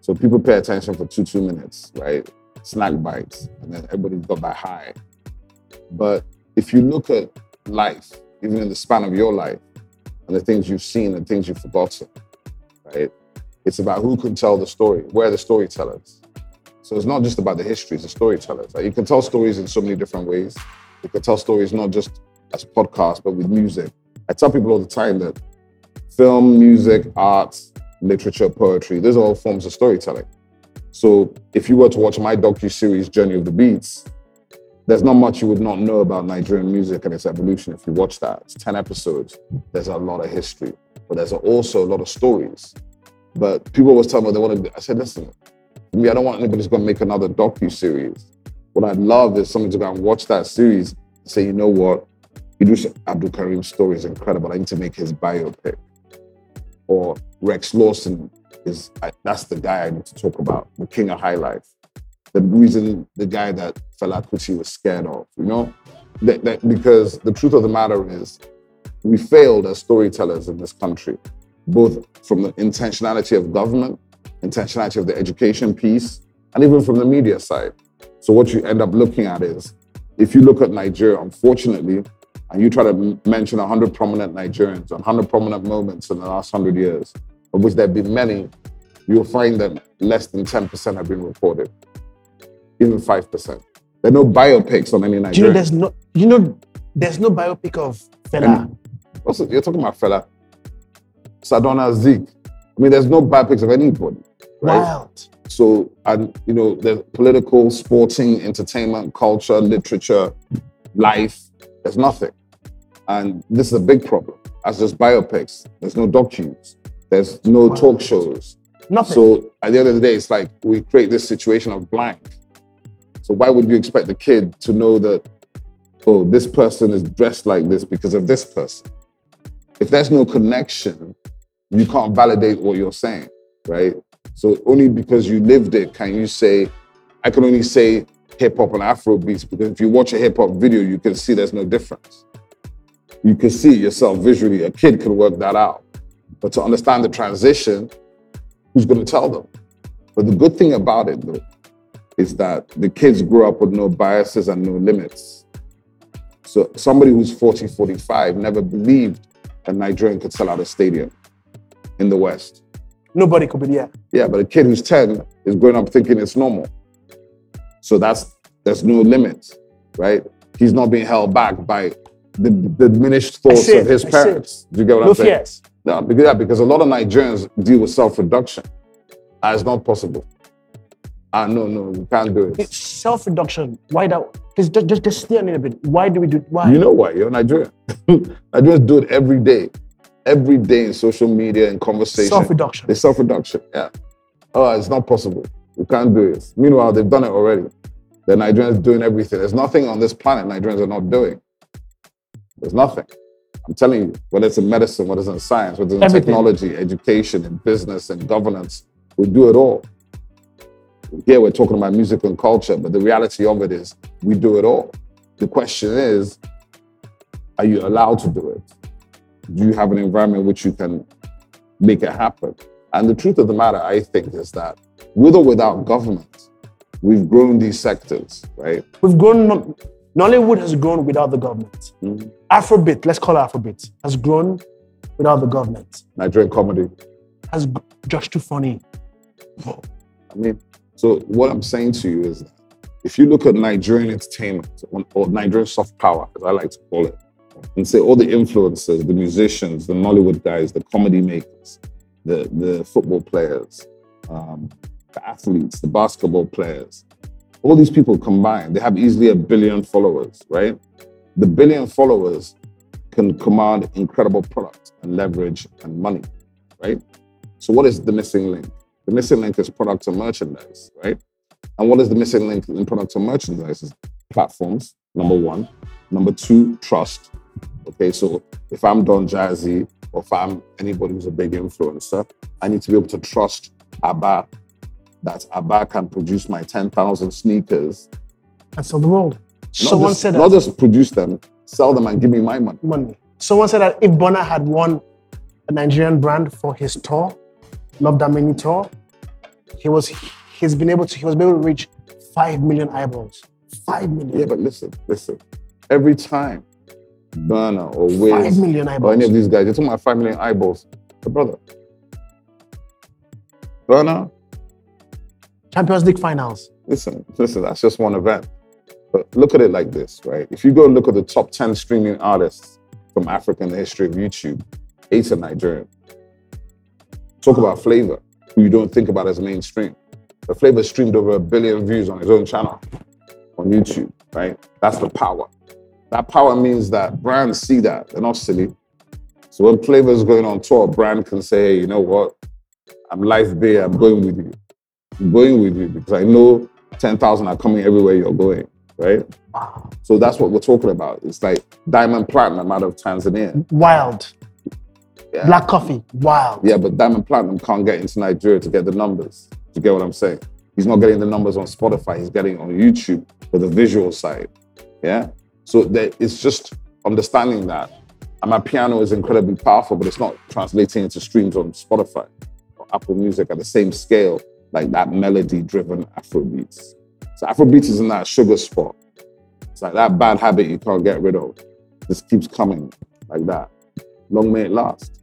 So people pay attention for two, two minutes, right? Snack bites, and then everybody's got that high. But if you look at life, even in the span of your life, and the things you've seen and things you've forgotten, right? It's about who can tell the story, where the storytellers. So it's not just about the history, it's the storytellers. Like you can tell stories in so many different ways. You can tell stories not just as podcasts, but with music. I tell people all the time that film, music, arts, literature, poetry, those are all forms of storytelling. So if you were to watch my docu-series Journey of the Beats, there's not much you would not know about Nigerian music and its evolution if you watch that. It's 10 episodes. There's a lot of history, but there's also a lot of stories. But people always tell me they want to, I said, listen, me, I don't want anybody who's going to make another docu-series. What I'd love is someone to go and watch that series and say, you know what? Idris Abdul Karim's story is incredible. I need to make his biopic. Or Rex Lawson is I, that's the guy I need to talk about, the king of high life. The reason the guy that Fela was scared of, you know? That, that, because the truth of the matter is, we failed as storytellers in this country, both from the intentionality of government, intentionality of the education piece, and even from the media side. So what you end up looking at is, if you look at Nigeria, unfortunately, and you try to mention 100 prominent Nigerians, 100 prominent moments in the last 100 years, of which there have been many, you'll find that less than 10% have been reported, even 5%. There are no biopics on any Do you know there's no you know there's no biopic of Fela. You're talking about Fela. Sardauna Zik. I mean, there's no biopics of anybody, right? Wild. So, and you know, there's political, sporting, entertainment, culture, literature, life. There's nothing, and this is a big problem. As just biopics, there's no documents, there's no Wow. talk shows. Nothing. So at the end of the day, it's like we create this situation of blank. So why would you expect the kid to know that, oh, this person is dressed like this because of this person? If there's no connection, you can't validate what you're saying, right? So only because you lived it can you say, I can only say hip hop and Afro beats because if you watch a hip hop video, you can see there's no difference. You can see yourself visually. A kid can work that out. But to understand the transition, who's going to tell them? But the good thing about it, though, is that the kids grow up with no biases and no limits. So somebody who's 40, 45 never believed a Nigerian could sell out a stadium in the West. Nobody could be there. Yeah, but a kid who's 10 is growing up thinking it's normal. So that's there's no limit, right? He's not being held back by the, the diminished thoughts of his I parents. Do you get what No I'm saying? fears. No, because, yeah, because a lot of Nigerians deal with self-reduction. It's not possible. Ah, no, no, you can't do it. It's self-reduction. Why that? Just, just, just, just stay on it a bit. Why do we do? Why? You know why? You're Nigerian. Nigerians do it every day. Every day in social media and conversation. self-reduction. It's self-reduction. Yeah. Oh, it's not possible. You can't do it. Meanwhile, they've done it already. The Nigerians doing everything. There's nothing on this planet Nigerians are not doing. There's nothing. I'm telling you, whether it's in medicine, whether it's in science, whether it's in Everything. technology, education, in business, and governance, we do it all. Here we're talking about music and culture, but the reality of it is we do it all. The question is, are you allowed to do it? Do you have an environment in which you can make it happen? And the truth of the matter, I think, is that with or without government, we've grown these sectors, right? We've grown. Nollywood has grown without the government. Mhm. Afrobeat, let's call it Afrobeat, has grown without the government. Nigerian comedy. Has just too funny. I mean, so what I'm saying to you is if you look at Nigerian entertainment or- or Nigerian soft power, as I like to call it, and say all the influencers, the musicians, the Nollywood guys, the comedy makers, the, the football players, um, the athletes, the basketball players, all these people combined, they have easily a billion followers, right? The billion followers can command incredible product and leverage and money, right? So what is the missing link? The missing link is product and merchandise, right? And what is the missing link in product and merchandise? Is platforms, number one. Number two, trust. Okay, so if I'm Don Jazzy or if I'm anybody who's a big influencer, I need to be able to trust Aba that Aba can produce my 10,000 sneakers. And so the world. Not Someone just, said not that. just produce them, sell them and give me my money. money. Someone said that if Burna had won a Nigerian brand for his tour, Love Damini tour, he was he's been able to he was able to reach five million eyeballs. Five million. Yeah, but listen, listen. Every time Burna or Wiz Five million eyeballs. or any of these guys, you're talking about 5 million eyeballs. The brother. Burna, Champions League finals. listen, listen, that's just one event. But look at it like this, right? If you go look at the top 10 streaming artists from Africa in the history of YouTube, eight are Nigerian. Talk about Flavour, who you don't think about as mainstream. The Flavour streamed over a billion views on his own channel on YouTube, right? That's the power. That power means that brands see that. They're not silly. So when Flavour is going on tour, a brand can say, hey, you know what? I'm Life Bay, I'm going with you. I'm going with you because I know 10,000 are coming everywhere you're going, right? So that's what we're talking about. It's like Diamond Platnumz out of Tanzania. Wild. Yeah. Black coffee. Wild. Yeah, but Diamond Platnumz can't get into Nigeria to get the numbers. Do you get what I'm saying? He's not getting the numbers on Spotify. He's getting on YouTube for the visual side. Yeah. So that it's just understanding that. And amapiano is incredibly powerful, but it's not translating into streams on Spotify or Apple Music at the same scale like that melody-driven Afrobeats. So Afrobeats is in that sugar spot. It's like that bad habit you can't get rid of. Just keeps coming like that. Long may it last.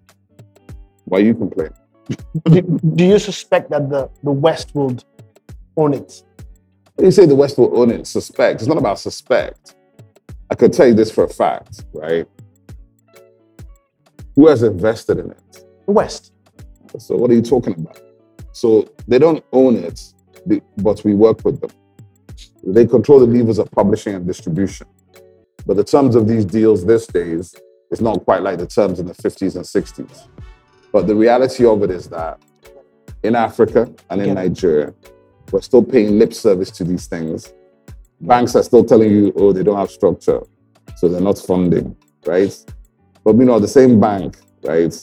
Why you complain? do, do you suspect that the, the West would own it? When you say the West will own it, suspect. It's not about suspect. I could tell you this for a fact, right? Who has invested in it? The West. So what are you talking about? So they don't own it, but we work with them. They control the levers of publishing and distribution. But the terms of these deals these days is not quite like the terms in the 50s and 60s. But the reality of it is that in Africa and in Nigeria, we're still paying lip service to these things. Banks are still telling you, oh, they don't have structure, so they're not funding, right? But you know, the same bank, right,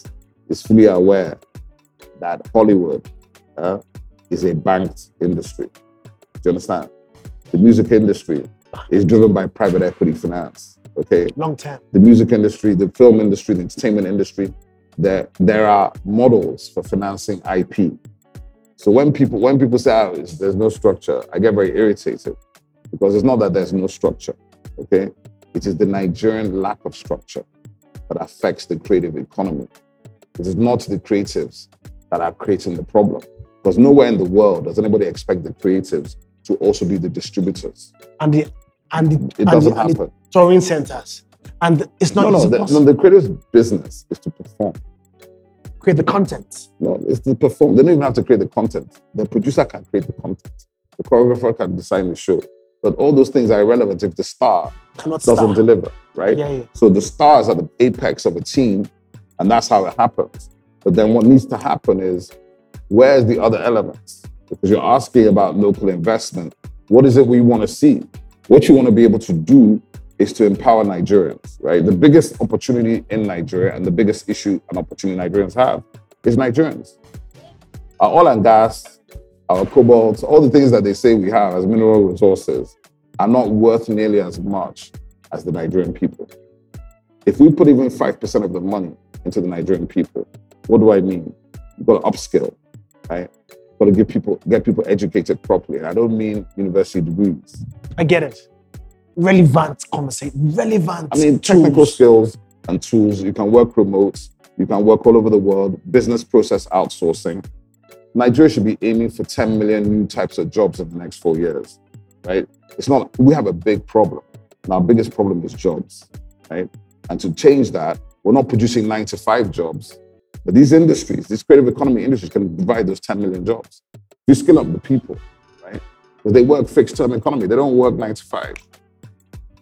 is fully aware that Hollywood uh, is a banked industry. Do you understand? The music industry is driven by private equity finance. Okay. Long term. The music industry, the film industry, the entertainment industry, there, there are models for financing IP. So when people when people say oh, there's no structure, I get very irritated because it's not that there's no structure. Okay, it is the Nigerian lack of structure that affects the creative economy. It is not the creatives that are creating the problem. Because nowhere in the world does anybody expect the creatives to also be the distributors. And the and the, it and doesn't the, and happen. the touring centers. And it's not no, no, the, no, the creator's business is to perform. Create the content. No, it's to perform. They don't even have to create the content. The producer can create the content. The choreographer can design the show. But all those things are irrelevant if the star Cannot doesn't star. deliver, right? Yeah, yeah. So the stars are the apex of a team, and that's how it happens. But then what needs to happen is where's the other elements? Because you're asking about local investment. What is it we want to see? What you want to be able to do is to empower Nigerians, right? The biggest opportunity in Nigeria and the biggest issue and opportunity Nigerians have is Nigerians. Our oil and gas, our cobalt, all the things that they say we have as mineral resources are not worth nearly as much as the Nigerian people. If we put even 5% of the money into the Nigerian people, what do I mean? You've got to upskill, right? You've got to get people, get people educated properly. And I don't mean university degrees. I get it. Relevant conversation. Relevant. I mean, technical tools. skills and tools. You can work remote. You can work all over the world. Business process outsourcing. Nigeria should be aiming for 10 million new types of jobs in the next four years, right? It's not, we have a big problem. And our biggest problem is jobs, right? And to change that, we're not producing nine to five jobs, but these industries, these creative economy industries can provide those 10 million jobs. You skill up the people, right? Because they work fixed term economy. They don't work nine to five,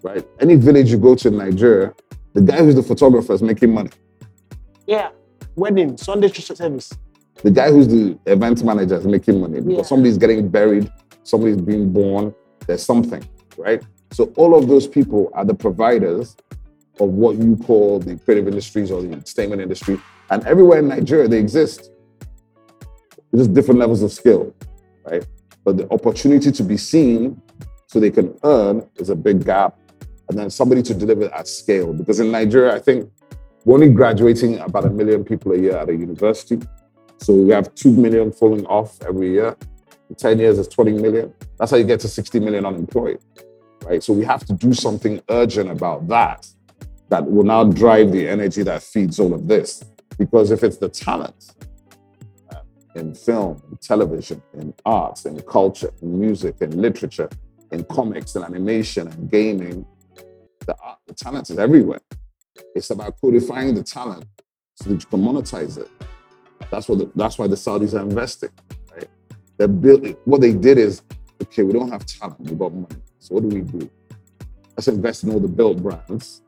right? Any village you go to in Nigeria, the guy who's the photographer is making money. Yeah. Wedding, Sunday church service. The guy who's the event manager is making money because Yeah. somebody's getting buried, somebody's being born, there's something, right? So all of those people are the providers of what you call the creative industries or the entertainment industry. And everywhere in Nigeria, they exist. It's just different levels of skill, right? But the opportunity to be seen so they can earn is a big gap. And then somebody to deliver at scale. Because in Nigeria, I think we're only graduating about a million people a year at a university. So we have 2 million falling off every year. In 10 years, it's 20 million. That's how you get to 60 million unemployed, right? So we have to do something urgent about that, that will now drive the energy that feeds all of this. Because if it's the talent uh, in film, in television, in arts, in culture, in music, in literature, in comics, and animation, and gaming, the, talent is everywhere. It's about codifying the talent so that you can monetize it. That's what. The, that's why the Saudis are investing. Right? They're building. What they did is, okay, we don't have talent. We got money. So what do we do? Let's invest in all the built brands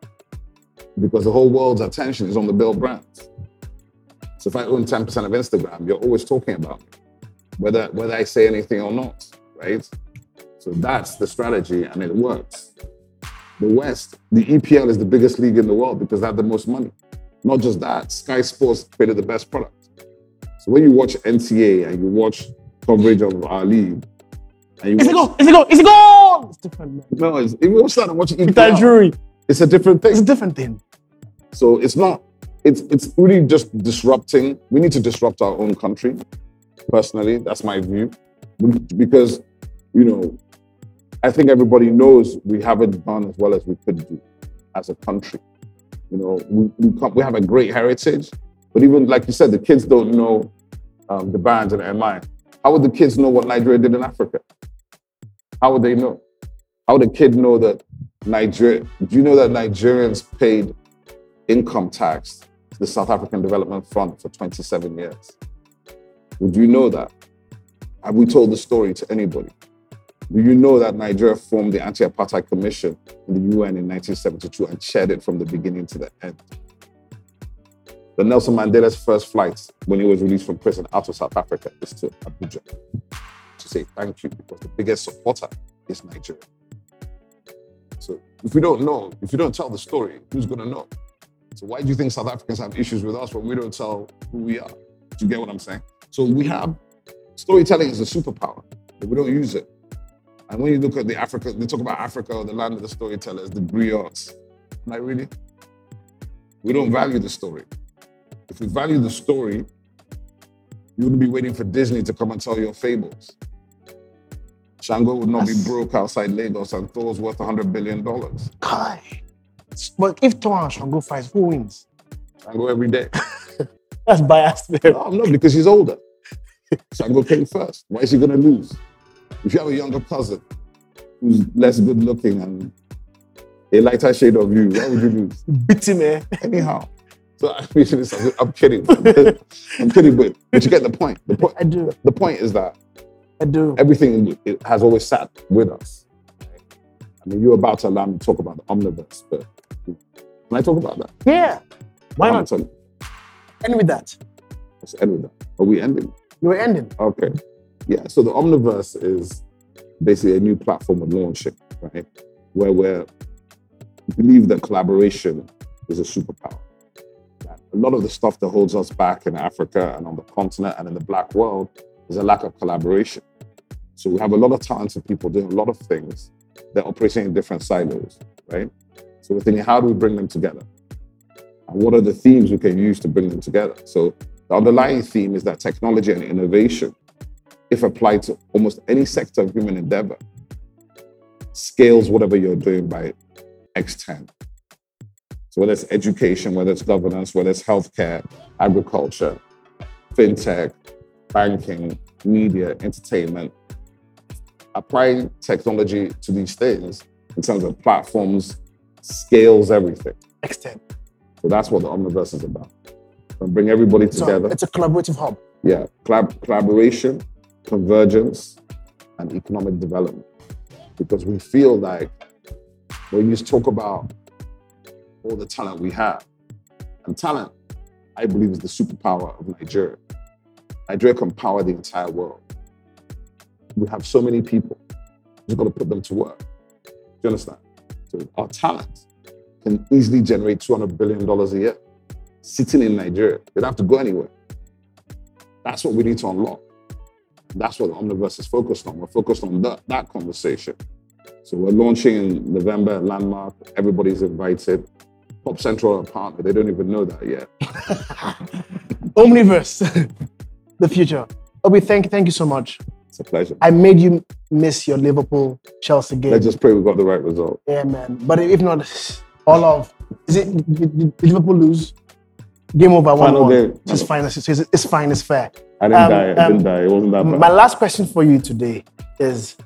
because the whole world's attention is on the built brands. So if I own 10% of Instagram, you're always talking about me, whether whether I say anything or not, right? So that's the strategy, and it works. The West, the EPL is the biggest league in the world because they have the most money. Not just that, Sky Sports created the best product. So when you watch NTA and you watch coverage of our league, And you Is it watch- goal? It goal? Is it goal? It's different, man. No, it's, if you start watching Peter EPL, Drury. it's a different thing. It's a different thing. So it's not. It's it's really just disrupting. We need to disrupt our own country. Personally, that's my view, because you know, I think everybody knows we haven't done as well as we could do as a country. You know, we we, come, we have a great heritage, but even like you said, the kids don't know um, the bands and MI. How would the kids know what Nigeria did in Africa? How would they know? How would a kid know that Nigeria? Do you know that Nigerians paid income tax to the South African Development Fund for 27 years? Would you know that? Have we told the story to anybody? Do you know that Nigeria formed the Anti-Apartheid Commission in the UN in 1972 and chaired it from the beginning to the end? The Nelson Mandela's first flight when he was released from prison out of South Africa is to Abuja to say thank you because the biggest supporter is Nigeria. So if we don't know, if you don't tell the story, who's going to know? So why do you think South Africans have issues with us when we don't tell who we are? Do you get what I'm saying? So we have storytelling is a superpower, but we don't use it. And when you look at the Africa, they talk about Africa or the land of the storytellers, the griots. Like really, we don't value the story. If we value the story, you wouldn't be waiting for Disney to come and tell your fables. Shango would not be broke outside Lagos and Thor's worth $100 billion. Kai. But if Thor and Shango fights, who wins? Shango every day. That's biased. man. No, no, because he's older. Shango came first. Why is he going to lose? If you have a younger cousin who's less good looking and a lighter shade of you, what would you do? Beat him, eh? Anyhow. So I I'm kidding. I'm kidding, but, but you get the point. The point, I do. the point is that I do. everything it has always sat with us. I mean, you're about to allow me to talk about the omniverse, but can I talk about that? Yeah. Why not? End with that. Let's end with that. Are we ending? You were ending. Okay. Yeah. So the Omniverse is basically a new platform we're launching, right? Where we believe that collaboration is a superpower. A lot of the stuff that holds us back in Africa and on the continent and in the black world is a lack of collaboration. So we have a lot of talented people doing a lot of things. They're operating in different silos, right? So we're thinking, how do we bring them together? And what are the themes we can use to bring them together? So the underlying theme is that technology and innovation, if applied to almost any sector of human endeavor, scales whatever you're doing by X10. So whether it's education, whether it's governance, whether it's healthcare, agriculture, fintech, banking, media, entertainment, applying technology to these things in terms of platforms scales everything. Extend. So that's what the Omniverse is about. And bring everybody together. So it's a collaborative hub. Yeah, collab- collaboration, convergence, and economic development. Because we feel like when you talk about all the talent we have, and talent, I believe, is the superpower of Nigeria. Nigeria can power the entire world. We have so many people. We've got to put them to work. Do you understand? So our talent can easily generate $200 billion a year sitting in Nigeria. They don't have to go anywhere. That's what we need to unlock. That's what the Omniverse is focused on. We're focused on that, that conversation. So we're launching in November at Landmark. Everybody's invited. Pop Central are partner. They don't even know that yet. Omniverse. the future. Obi, thank, thank you so much. It's a pleasure. I made you miss your Liverpool Chelsea game. Let's just pray we got the right result. Yeah, man. But if not, all of is it did, did Liverpool lose? Game over one Final one. game. It's fine. It's, it's, it's fine. It's fair. I didn't Um, die. I um, didn't die. It wasn't that bad. My last question for you today is: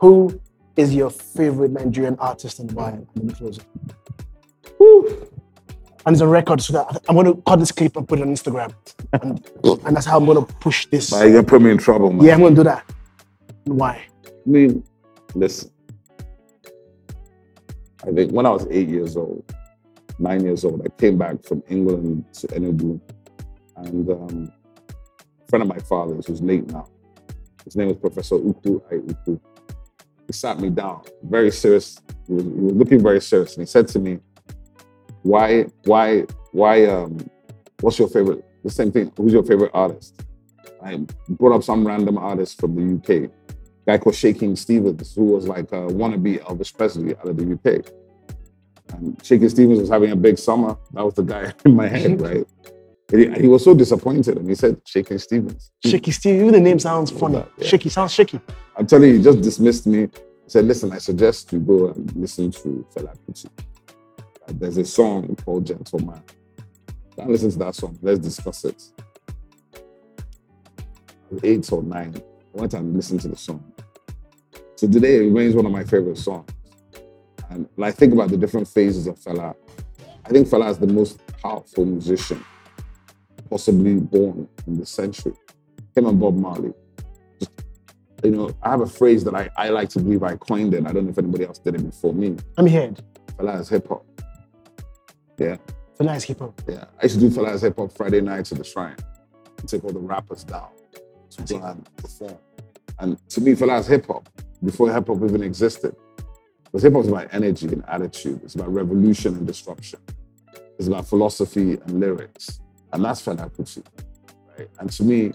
Who is your favorite Nigerian artist and why? I'm gonna close it. Whew. And it's on record, so that I'm going to cut this clip and put it on Instagram, and, and that's how I'm going to push this. Nah, You're gonna put me in trouble, man. Yeah, I'm going to do that. Why? I mean, listen. I think when I was eight years old, nine years old, I came back from England to Enugu, and um, friend of my father's who's late now. His name was Professor Uku I Uku. He sat me down, very serious. He was, he was looking very serious, and he said to me, "Why, why, why? Um, what's your favorite? The same thing. Who's your favorite artist?" I brought up some random artist from the UK. guy called Shaking Stevens, who was like a wannabe Elvis Presley out of the UK. And Shaking Stevens was having a big summer. That was the guy in my head, right? And he, he was so disappointed, and he said Shaking Stevens. Shaky Steve. Even the name sounds funny. that, yeah. Shaky sounds shaky. I'm telling you, he just dismissed me. He said, "Listen, I suggest you go and listen to Fela Kuti. Uh, There's a song called Gentleman. Listen to that song. Let's discuss it." Eight or nine. I went and listened to the song. So today it remains one of my favorite songs. And I think about the different phases of Fela, I think Fela is the most powerful musician possibly born in this century. Him and Bob Marley. Just, you know, I have a phrase that I, I like to believe I coined it. I don't know if anybody else did it before me. I'm here. Fela is hip hop. Yeah, nice hip hop. yeah. I used to do Fela's hip hop Friday nights at the shrine. and take all the rappers down to go and perform. And to me, Fela's hip hop before hip hop even existed. Because hip hop is about energy and attitude. It's about revolution and disruption. It's about philosophy and lyrics. And that's Fela. Right? And to me,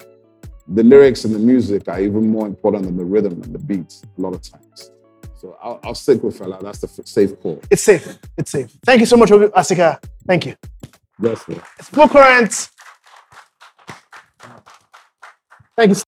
the lyrics and the music are even more important than the rhythm and the beats a lot of times. So I'll, I'll stick with Fela. That's the safe call. It's safe. It's safe. Thank you so much, Asika. Thank you. Bless me. It's Full Current. Thank you.